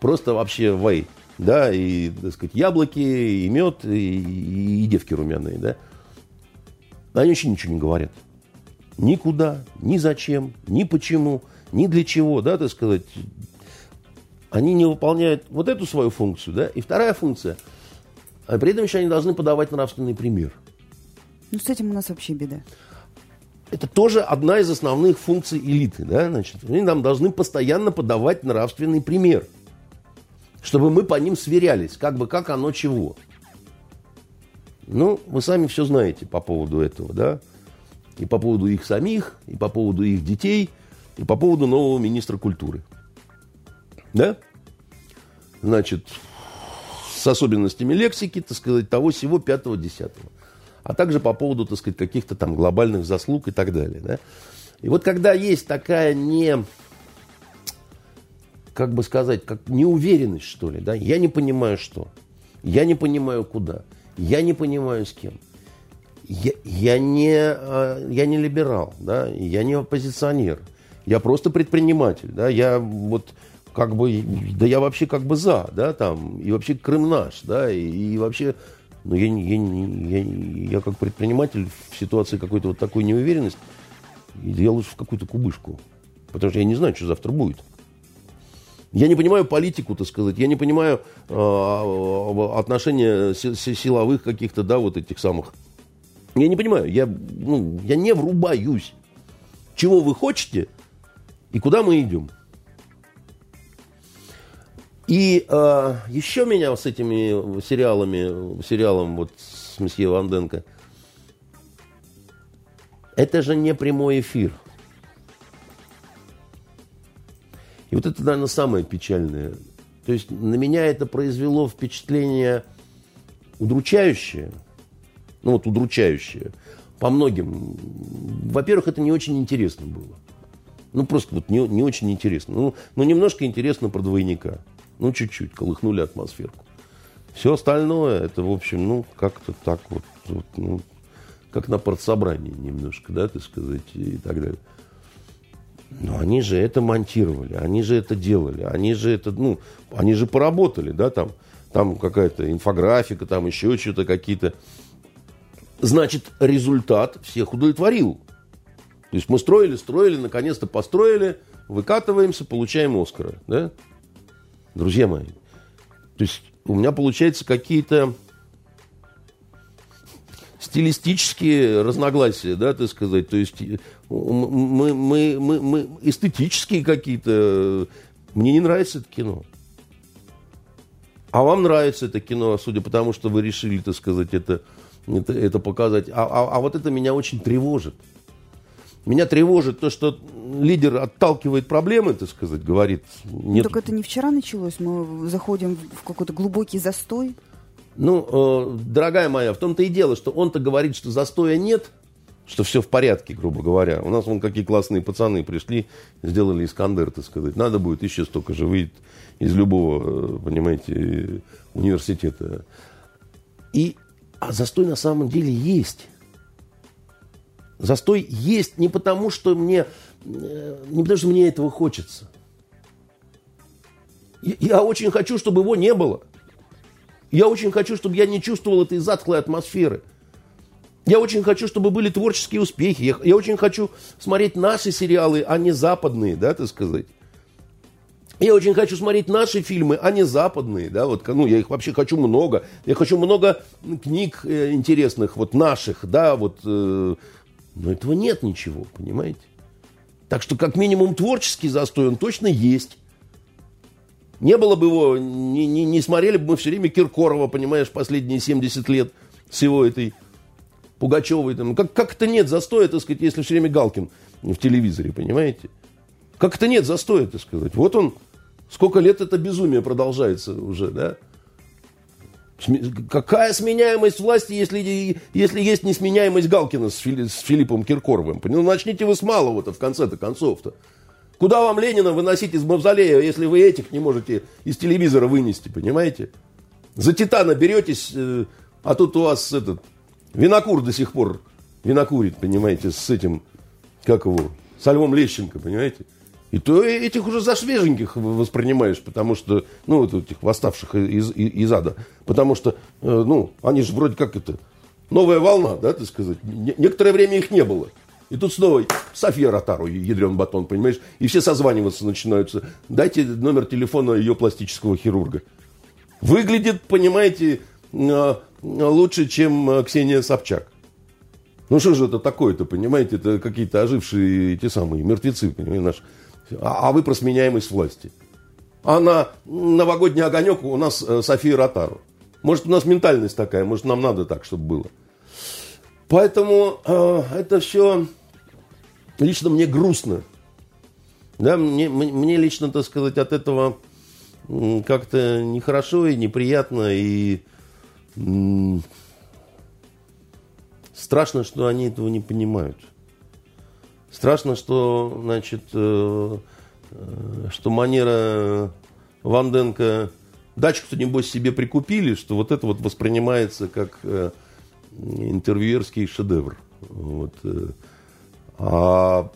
просто вообще вей да, и, так сказать, яблоки, и мед, и, и девки румяные, да. Они вообще ничего не говорят. Никуда, ни зачем, ни почему, ни для чего, да, так сказать. Они не выполняют вот эту свою функцию, да. И вторая функция, а при этом еще они должны подавать нравственный пример. Ну, с этим у нас вообще беда. Это тоже одна из основных функций элиты, да, значит. Они нам должны постоянно подавать нравственный пример – чтобы мы по ним сверялись, как бы как оно чего. Ну, вы сами все знаете по поводу этого, да? И по поводу их самих, и по поводу их детей, и по поводу нового министра культуры. Да? Значит, с особенностями лексики, так сказать, того всего пятого-десятого. А также по поводу, так сказать, каких-то там глобальных заслуг и так далее. Да? И вот когда есть такая не как бы сказать, как неуверенность, что ли, да, я не понимаю, что, я не понимаю, куда, я не понимаю, с кем. Я, я, не, а, я не либерал, да, я не оппозиционер, я просто предприниматель, да, я вот как бы, да я вообще как бы за, да, там, и вообще Крым наш, да, и, и вообще, ну, я, я, я, я как предприниматель в ситуации какой-то вот такой неуверенности, я лучше в какую-то кубышку, потому что я не знаю, что завтра будет. Я не понимаю политику, так сказать, я не понимаю э, отношения силовых каких-то, да, вот этих самых. Я не понимаю, я, ну, я не врубаюсь. Чего вы хотите и куда мы идем? И э, еще меня с этими сериалами, сериалом вот с месье Ванденко, это же не прямой эфир. И вот это, наверное, самое печальное. То есть на меня это произвело впечатление удручающее. Ну вот удручающее. По многим. Во-первых, это не очень интересно было. Ну, просто вот не, не очень интересно. Ну, ну, немножко интересно про двойника. Ну, чуть-чуть, колыхнули атмосферку. Все остальное, это, в общем, ну, как-то так вот, вот ну, как на партсобрании немножко, да, так сказать, и так далее. Но они же это монтировали, они же это делали, они же это, ну, они же поработали, да, там. там какая-то инфографика, там еще что-то какие-то. Значит, результат всех удовлетворил. То есть мы строили, строили, наконец-то построили, выкатываемся, получаем Оскара. Да? Друзья мои, то есть у меня получается какие-то стилистические разногласия, да, так сказать. То есть мы, мы, мы, мы эстетические какие-то. Мне не нравится это кино. А вам нравится это кино, судя по тому, что вы решили, так сказать, это, это, это показать. А, а, а вот это меня очень тревожит. Меня тревожит то, что лидер отталкивает проблемы, так сказать, говорит. Нет. Так это не вчера началось, мы заходим в какой-то глубокий застой. Ну, э, дорогая моя, в том-то и дело, что он-то говорит, что застоя нет, что все в порядке, грубо говоря. У нас вон какие классные пацаны пришли, сделали Искандер, так сказать. Надо будет еще столько же выйдет из любого, э, понимаете, университета. И, а застой на самом деле есть. Застой есть не потому, что мне, э, не потому, что мне этого хочется. Я очень хочу, чтобы его не было. Я очень хочу, чтобы я не чувствовал этой затхлой атмосферы. Я очень хочу, чтобы были творческие успехи. Я, я очень хочу смотреть наши сериалы, а не западные, да, так сказать. Я очень хочу смотреть наши фильмы, а не западные, да, вот, ну, я их вообще хочу много. Я хочу много книг э, интересных, вот наших, да, вот, э, но этого нет ничего, понимаете? Так что, как минимум, творческий застой, он точно есть. Не было бы его, не, не, не смотрели бы мы все время Киркорова, понимаешь, последние 70 лет с его этой Пугачевой. Там. Как, как это нет застоя, так сказать, если все время Галкин в телевизоре, понимаете? Как это нет застоя, так сказать. Вот он, сколько лет это безумие продолжается уже, да? Какая сменяемость власти, если, если есть несменяемость Галкина с, Фили, с Филиппом Киркоровым? Ну, начните вы с малого-то, в конце-то концов-то. Куда вам Ленина выносить из мавзолея, если вы этих не можете из телевизора вынести, понимаете? За Титана беретесь, э, а тут у вас этот винокур до сих пор винокурит, понимаете, с этим, как его, со Львом Лещенко, понимаете? И то этих уже за свеженьких воспринимаешь, потому что, ну, вот этих восставших из, из, из ада. Потому что, э, ну, они же вроде как это, новая волна, да, так сказать. Некоторое время их не было. И тут снова София Ротару, ядрен батон, понимаешь? И все созваниваться начинаются. Дайте номер телефона ее пластического хирурга. Выглядит, понимаете, э, лучше, чем э, Ксения Собчак. Ну что же это такое-то, понимаете? Это какие-то ожившие те самые мертвецы, понимаете, наши. А, а вы про сменяемость власти. А на новогодний огонек у нас э, София Ротару. Может, у нас ментальность такая, может, нам надо так, чтобы было. Поэтому э, это все лично мне грустно. Да, мне, мне лично, так сказать, от этого как-то нехорошо и неприятно, и страшно, что они этого не понимают. Страшно, что, значит, э, э, что манера Ванденко дачку-то, небось, себе прикупили, что вот это вот воспринимается как э, интервьюерский шедевр. Вот. А,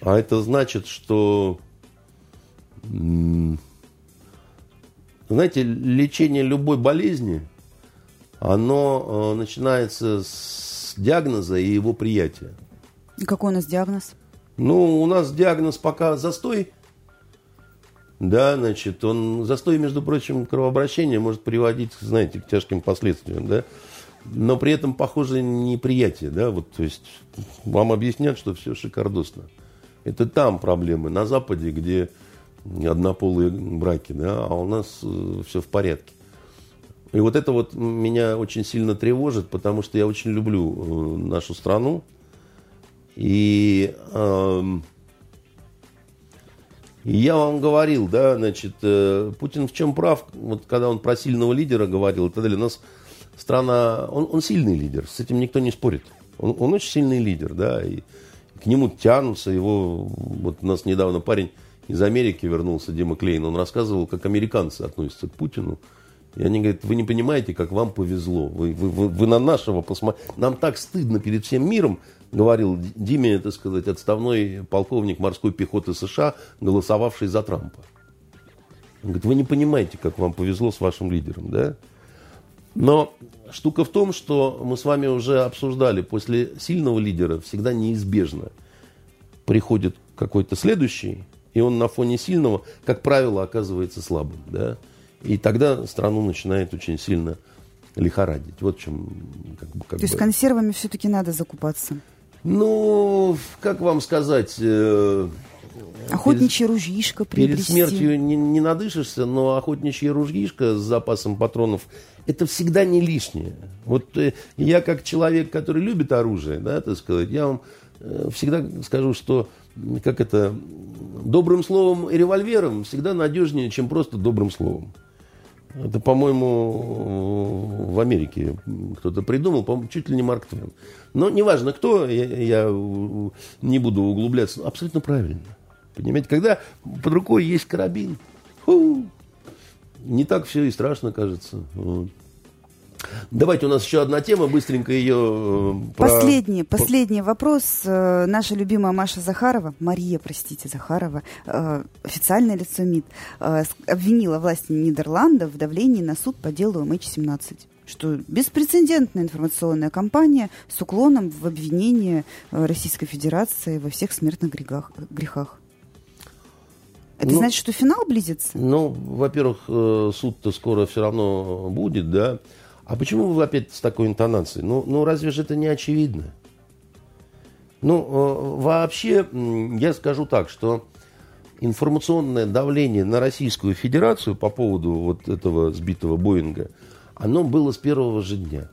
а это значит, что, знаете, лечение любой болезни, оно э, начинается с диагноза и его приятия. Какой у нас диагноз? Ну, у нас диагноз пока застой. Да, значит, он застой, между прочим, кровообращения может приводить, знаете, к тяжким последствиям, да но при этом, похоже, неприятие, да, вот, то есть вам объяснят, что все шикардосно. Это там проблемы, на Западе, где однополые браки, да, а у нас э, все в порядке. И вот это вот меня очень сильно тревожит, потому что я очень люблю э, нашу страну. И э, я вам говорил, да, значит, э, Путин в чем прав, вот когда он про сильного лидера говорил, и так далее, нас страна, он, он сильный лидер, с этим никто не спорит. Он, он очень сильный лидер, да, и к нему тянутся его, вот у нас недавно парень из Америки вернулся, Дима Клейн, он рассказывал, как американцы относятся к Путину. И они говорят, вы не понимаете, как вам повезло. Вы, вы, вы, вы на нашего посмотрите. Нам так стыдно перед всем миром, говорил Диме, это сказать, отставной полковник морской пехоты США, голосовавший за Трампа. Он говорит, вы не понимаете, как вам повезло с вашим лидером, да? Но штука в том, что мы с вами уже обсуждали, после сильного лидера всегда неизбежно приходит какой-то следующий, и он на фоне сильного, как правило, оказывается слабым, да? И тогда страну начинает очень сильно лихорадить. Вот в чем... Как бы, как То есть консервами все-таки надо закупаться? Ну, как вам сказать... Э, Охотничье перед, ружьишко приобрести. Перед смертью не, не надышишься, но охотничье ружьишко с запасом патронов это всегда не лишнее. Вот э, я как человек, который любит оружие, да, так сказать, я вам э, всегда скажу, что как это добрым словом и револьвером всегда надежнее, чем просто добрым словом. Это, по-моему, в Америке кто-то придумал, по-моему, чуть ли не Марк Твен. Но неважно кто, я, я не буду углубляться. Абсолютно правильно. Понимаете, когда под рукой есть карабин, фу, не так все и страшно кажется. Вот. Давайте, у нас еще одна тема, быстренько ее... Э, про... Последний, последний вопрос. Э, наша любимая Маша Захарова, Мария, простите, Захарова, э, официальное лицо МИД, обвинила власти Нидерландов в давлении на суд по делу МХ-17 что беспрецедентная информационная кампания с уклоном в обвинение Российской Федерации во всех смертных грехах. грехах. Это ну, значит, что финал близится? Ну, во-первых, суд-то скоро все равно будет, да. А почему вы опять с такой интонацией? Ну, ну разве же это не очевидно? Ну, э, вообще, я скажу так, что информационное давление на Российскую Федерацию по поводу вот этого сбитого Боинга, оно было с первого же дня.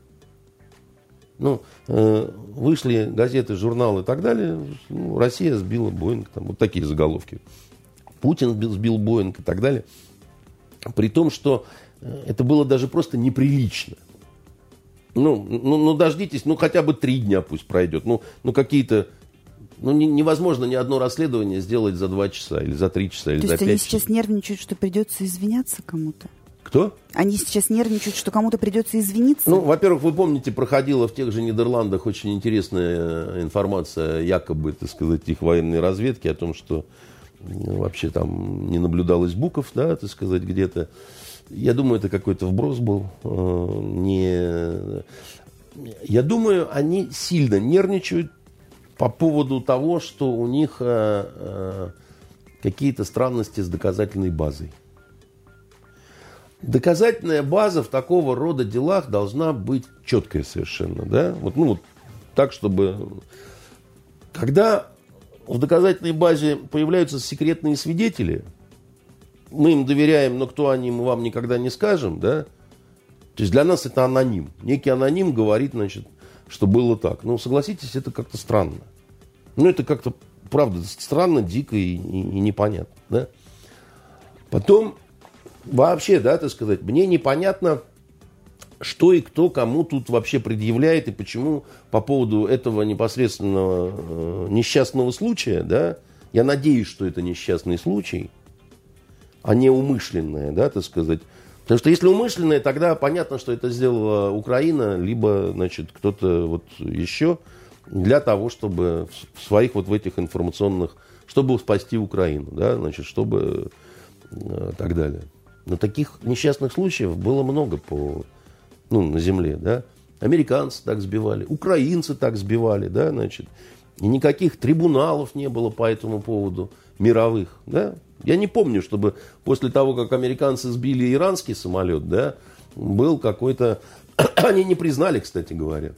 Ну, э, вышли газеты, журналы и так далее. Ну, Россия сбила Боинг, там вот такие заголовки. Путин сбил, сбил Боинг и так далее. При том, что э, это было даже просто неприлично. Ну, ну, ну, дождитесь, ну, хотя бы три дня пусть пройдет. Ну, ну какие-то... Ну, не, невозможно ни одно расследование сделать за два часа, или за три часа, или То за пять часов. они сейчас нервничают, что придется извиняться кому-то? Кто? Они сейчас нервничают, что кому-то придется извиниться? Ну, во-первых, вы помните, проходила в тех же Нидерландах очень интересная информация, якобы, так сказать, их военной разведки о том, что вообще там не наблюдалось букв, да, так сказать, где-то. Я думаю, это какой-то вброс был. Э, не... Я думаю, они сильно нервничают по поводу того, что у них э, э, какие-то странности с доказательной базой. Доказательная база в такого рода делах должна быть четкая совершенно. Да? Вот, ну, вот так, чтобы... Когда в доказательной базе появляются секретные свидетели – мы им доверяем, но кто они, мы вам никогда не скажем, да? То есть для нас это аноним. Некий аноним говорит, значит, что было так. Ну, согласитесь, это как-то странно. Ну, это как-то, правда, странно, дико и, и, и непонятно, да? Потом, вообще, да, так сказать, мне непонятно, что и кто кому тут вообще предъявляет и почему по поводу этого непосредственного э, несчастного случая, да, я надеюсь, что это несчастный случай, а не умышленное, да, так сказать. Потому что если умышленное, тогда понятно, что это сделала Украина, либо, значит, кто-то вот еще для того, чтобы в своих вот в этих информационных, чтобы спасти Украину, да, значит, чтобы э, так далее. Но таких несчастных случаев было много по, ну, на земле, да. Американцы так сбивали, украинцы так сбивали, да, значит. И никаких трибуналов не было по этому поводу мировых, да. Я не помню, чтобы после того, как американцы сбили иранский самолет, да, был какой-то... Они не признали, кстати говоря.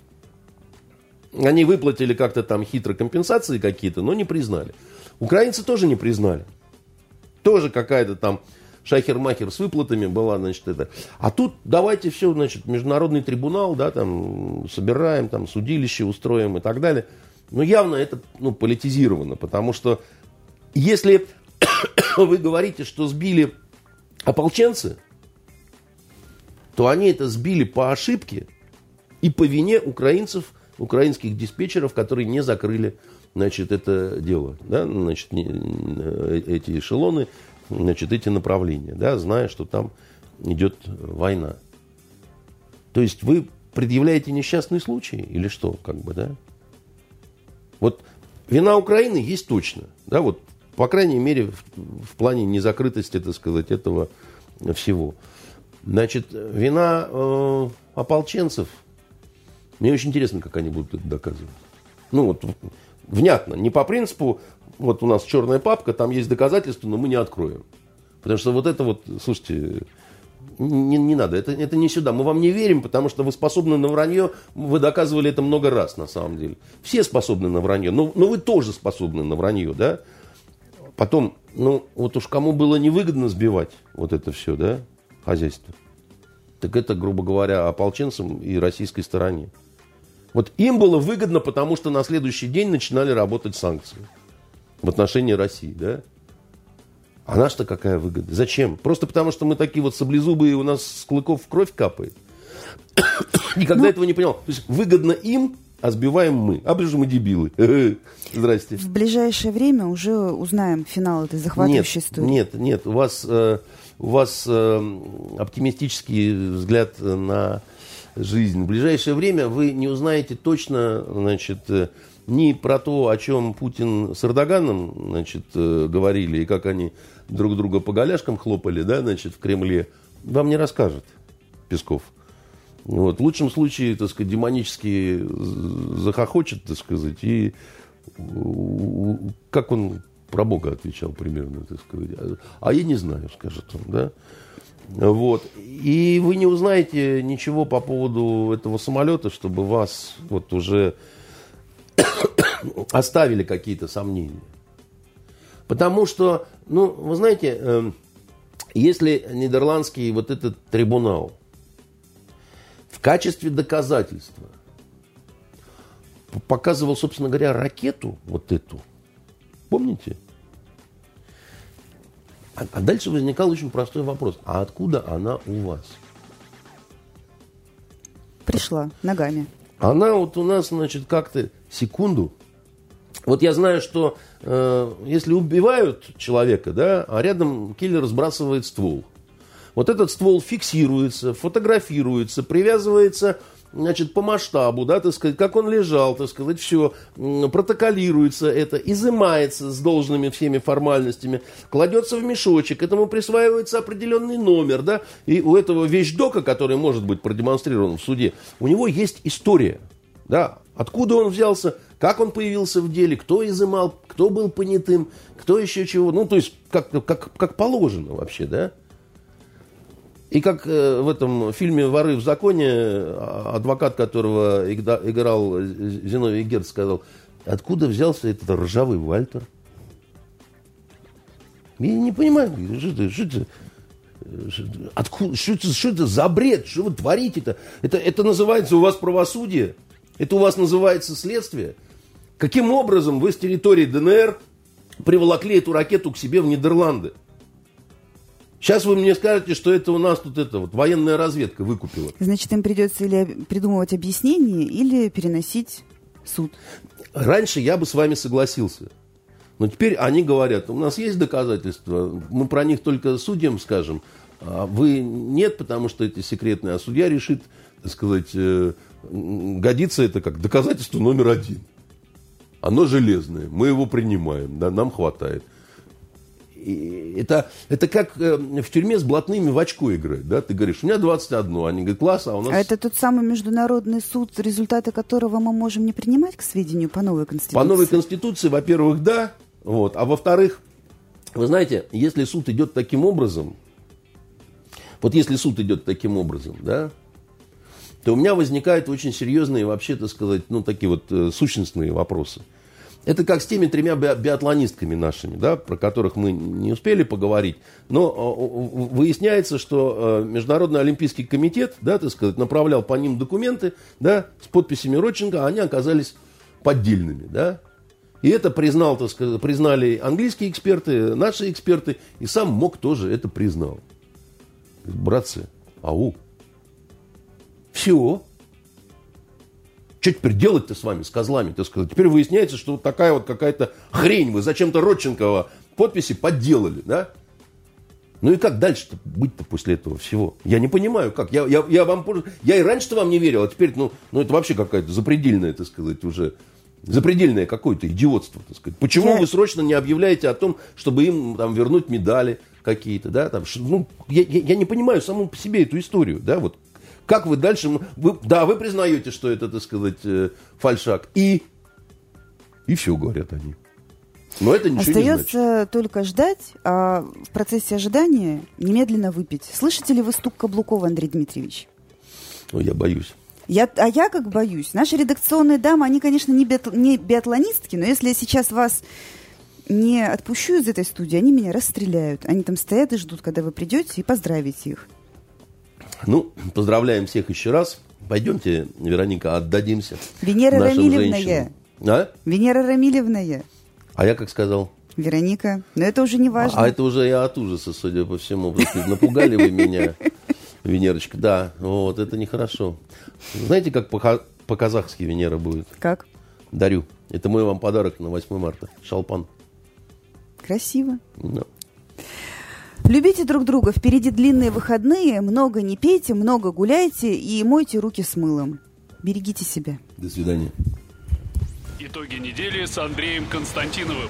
Они выплатили как-то там хитро компенсации какие-то, но не признали. Украинцы тоже не признали. Тоже какая-то там шахер-махер с выплатами была, значит, это. А тут давайте все, значит, международный трибунал, да, там, собираем, там, судилище устроим и так далее. Но явно это, ну, политизировано, потому что если вы говорите, что сбили ополченцы, то они это сбили по ошибке и по вине украинцев, украинских диспетчеров, которые не закрыли значит, это дело, да, значит, э, эти эшелоны, значит, эти направления, да, зная, что там идет война. То есть вы предъявляете несчастный случай или что, как бы, да? Вот вина Украины есть точно, да, вот по крайней мере, в, в плане незакрытости, так сказать, этого всего. Значит, вина э, ополченцев, мне очень интересно, как они будут это доказывать. Ну вот, внятно, не по принципу, вот у нас черная папка, там есть доказательства, но мы не откроем. Потому что вот это вот, слушайте, не, не надо, это, это не сюда. Мы вам не верим, потому что вы способны на вранье. Вы доказывали это много раз, на самом деле. Все способны на вранье, но, но вы тоже способны на вранье, да? Потом, ну, вот уж кому было невыгодно сбивать вот это все, да, хозяйство, так это, грубо говоря, ополченцам и российской стороне. Вот им было выгодно, потому что на следующий день начинали работать санкции в отношении России, да? А наш-то какая выгода? Зачем? Просто потому, что мы такие вот саблезубые, у нас с клыков кровь капает. Никогда ну, этого не понял. То есть выгодно им, а сбиваем мы. А же мы дебилы. Здрасте. В ближайшее время уже узнаем финал этой захватывающей нет, истории. Нет, нет, у вас, э, у вас э, оптимистический взгляд на жизнь. В ближайшее время вы не узнаете точно, значит, э, ни про то, о чем Путин с Эрдоганом, значит, говорили, и как они друг друга по голяшкам хлопали, да, значит, в Кремле, вам не расскажет Песков. Вот. В лучшем случае, так сказать, демонически захохочет, так сказать, и как он про Бога отвечал примерно, так сказать. А я не знаю, скажет он, да. Вот. И вы не узнаете ничего по поводу этого самолета, чтобы вас вот уже оставили какие-то сомнения. Потому что, ну, вы знаете, эм, если нидерландский вот этот трибунал в качестве доказательства показывал, собственно говоря, ракету вот эту, помните? А, а дальше возникал очень простой вопрос. А откуда она у вас? Пришла ногами. Она вот у нас, значит, как-то секунду вот я знаю, что э, если убивают человека, да, а рядом киллер сбрасывает ствол. Вот этот ствол фиксируется, фотографируется, привязывается значит, по масштабу, да, так сказать, как он лежал, так сказать, все, протоколируется это, изымается с должными всеми формальностями, кладется в мешочек, этому присваивается определенный номер, да, и у этого вещдока, который может быть продемонстрирован в суде, у него есть история, да, откуда он взялся, как он появился в деле, кто изымал, кто был понятым, кто еще чего. Ну, то есть, как, как, как положено вообще, да? И как э, в этом фильме «Воры в законе» а, адвокат, которого играл Зиновий Герд, сказал, откуда взялся этот ржавый Вальтер? Я не понимаю, что это, что это, откуда, что это, что это за бред, что вы творите-то? Это, это называется у вас правосудие? Это у вас называется следствие? Каким образом вы с территории ДНР приволокли эту ракету к себе в Нидерланды? Сейчас вы мне скажете, что это у нас тут это вот военная разведка выкупила. Значит, им придется или придумывать объяснение, или переносить суд. Раньше я бы с вами согласился. Но теперь они говорят, у нас есть доказательства, мы про них только судьям скажем, а вы нет, потому что это секретное, а судья решит, так сказать, э, годится это как доказательство номер один. Оно железное, мы его принимаем, да, нам хватает. Это, это как э, в тюрьме с блатными в очко играть, да? Ты говоришь, у меня 21, они говорят, класс, а у нас... А это тот самый международный суд, результаты которого мы можем не принимать к сведению по новой Конституции? По новой Конституции, во-первых, да, вот, а во-вторых, вы знаете, если суд идет таким образом, вот если суд идет таким образом, да, то у меня возникают очень серьезные, вообще, так сказать, ну, такие вот э, сущностные вопросы. Это как с теми тремя биатлонистками нашими, да, про которых мы не успели поговорить. Но э, выясняется, что э, Международный Олимпийский комитет, да, так сказать, направлял по ним документы, да, с подписями Родченко, а они оказались поддельными, да. И это признал, так сказать, признали английские эксперты, наши эксперты, и сам МОК тоже это признал. Братцы, ау, все. Что теперь делать-то с вами, с козлами, так сказать? Теперь выясняется, что вот такая вот какая-то хрень вы зачем-то Родченкова подписи подделали, да? Ну и как дальше-то быть-то после этого всего? Я не понимаю, как. Я, я, я, вам, я и раньше-то вам не верил, а теперь, ну, ну это вообще какая-то запредельная, так сказать, уже Запредельное какое-то идиотство, так сказать. Почему Я- вы срочно не объявляете о том, чтобы им там вернуть медали какие-то, да, там, ну, я, я- я не понимаю саму по себе эту историю, да, вот. Как вы дальше, вы, да, вы признаете, что это, так сказать, э, фальшак, и, и все, говорят они. Но это ничего не значит. Остается только ждать, а в процессе ожидания немедленно выпить. Слышите ли вы стук каблуков, Андрей Дмитриевич? Ну, я боюсь. Я, а я как боюсь. Наши редакционные дамы, они, конечно, не, биат- не биатлонистки, но если я сейчас вас не отпущу из этой студии, они меня расстреляют. Они там стоят и ждут, когда вы придете, и поздравите их. Ну, поздравляем всех еще раз. Пойдемте, Вероника, отдадимся Венера нашим Рамилевна женщинам. А? Венера Рамилевна я. А я как сказал? Вероника. Но это уже не важно. А это уже я от ужаса, судя по всему. Напугали вы меня, Венерочка. Да, вот, это нехорошо. Знаете, как по- по-казахски Венера будет? Как? Дарю. Это мой вам подарок на 8 марта. Шалпан. Красиво. Ну. Любите друг друга. Впереди длинные выходные. Много не пейте, много гуляйте и мойте руки с мылом. Берегите себя. До свидания. Итоги недели с Андреем Константиновым.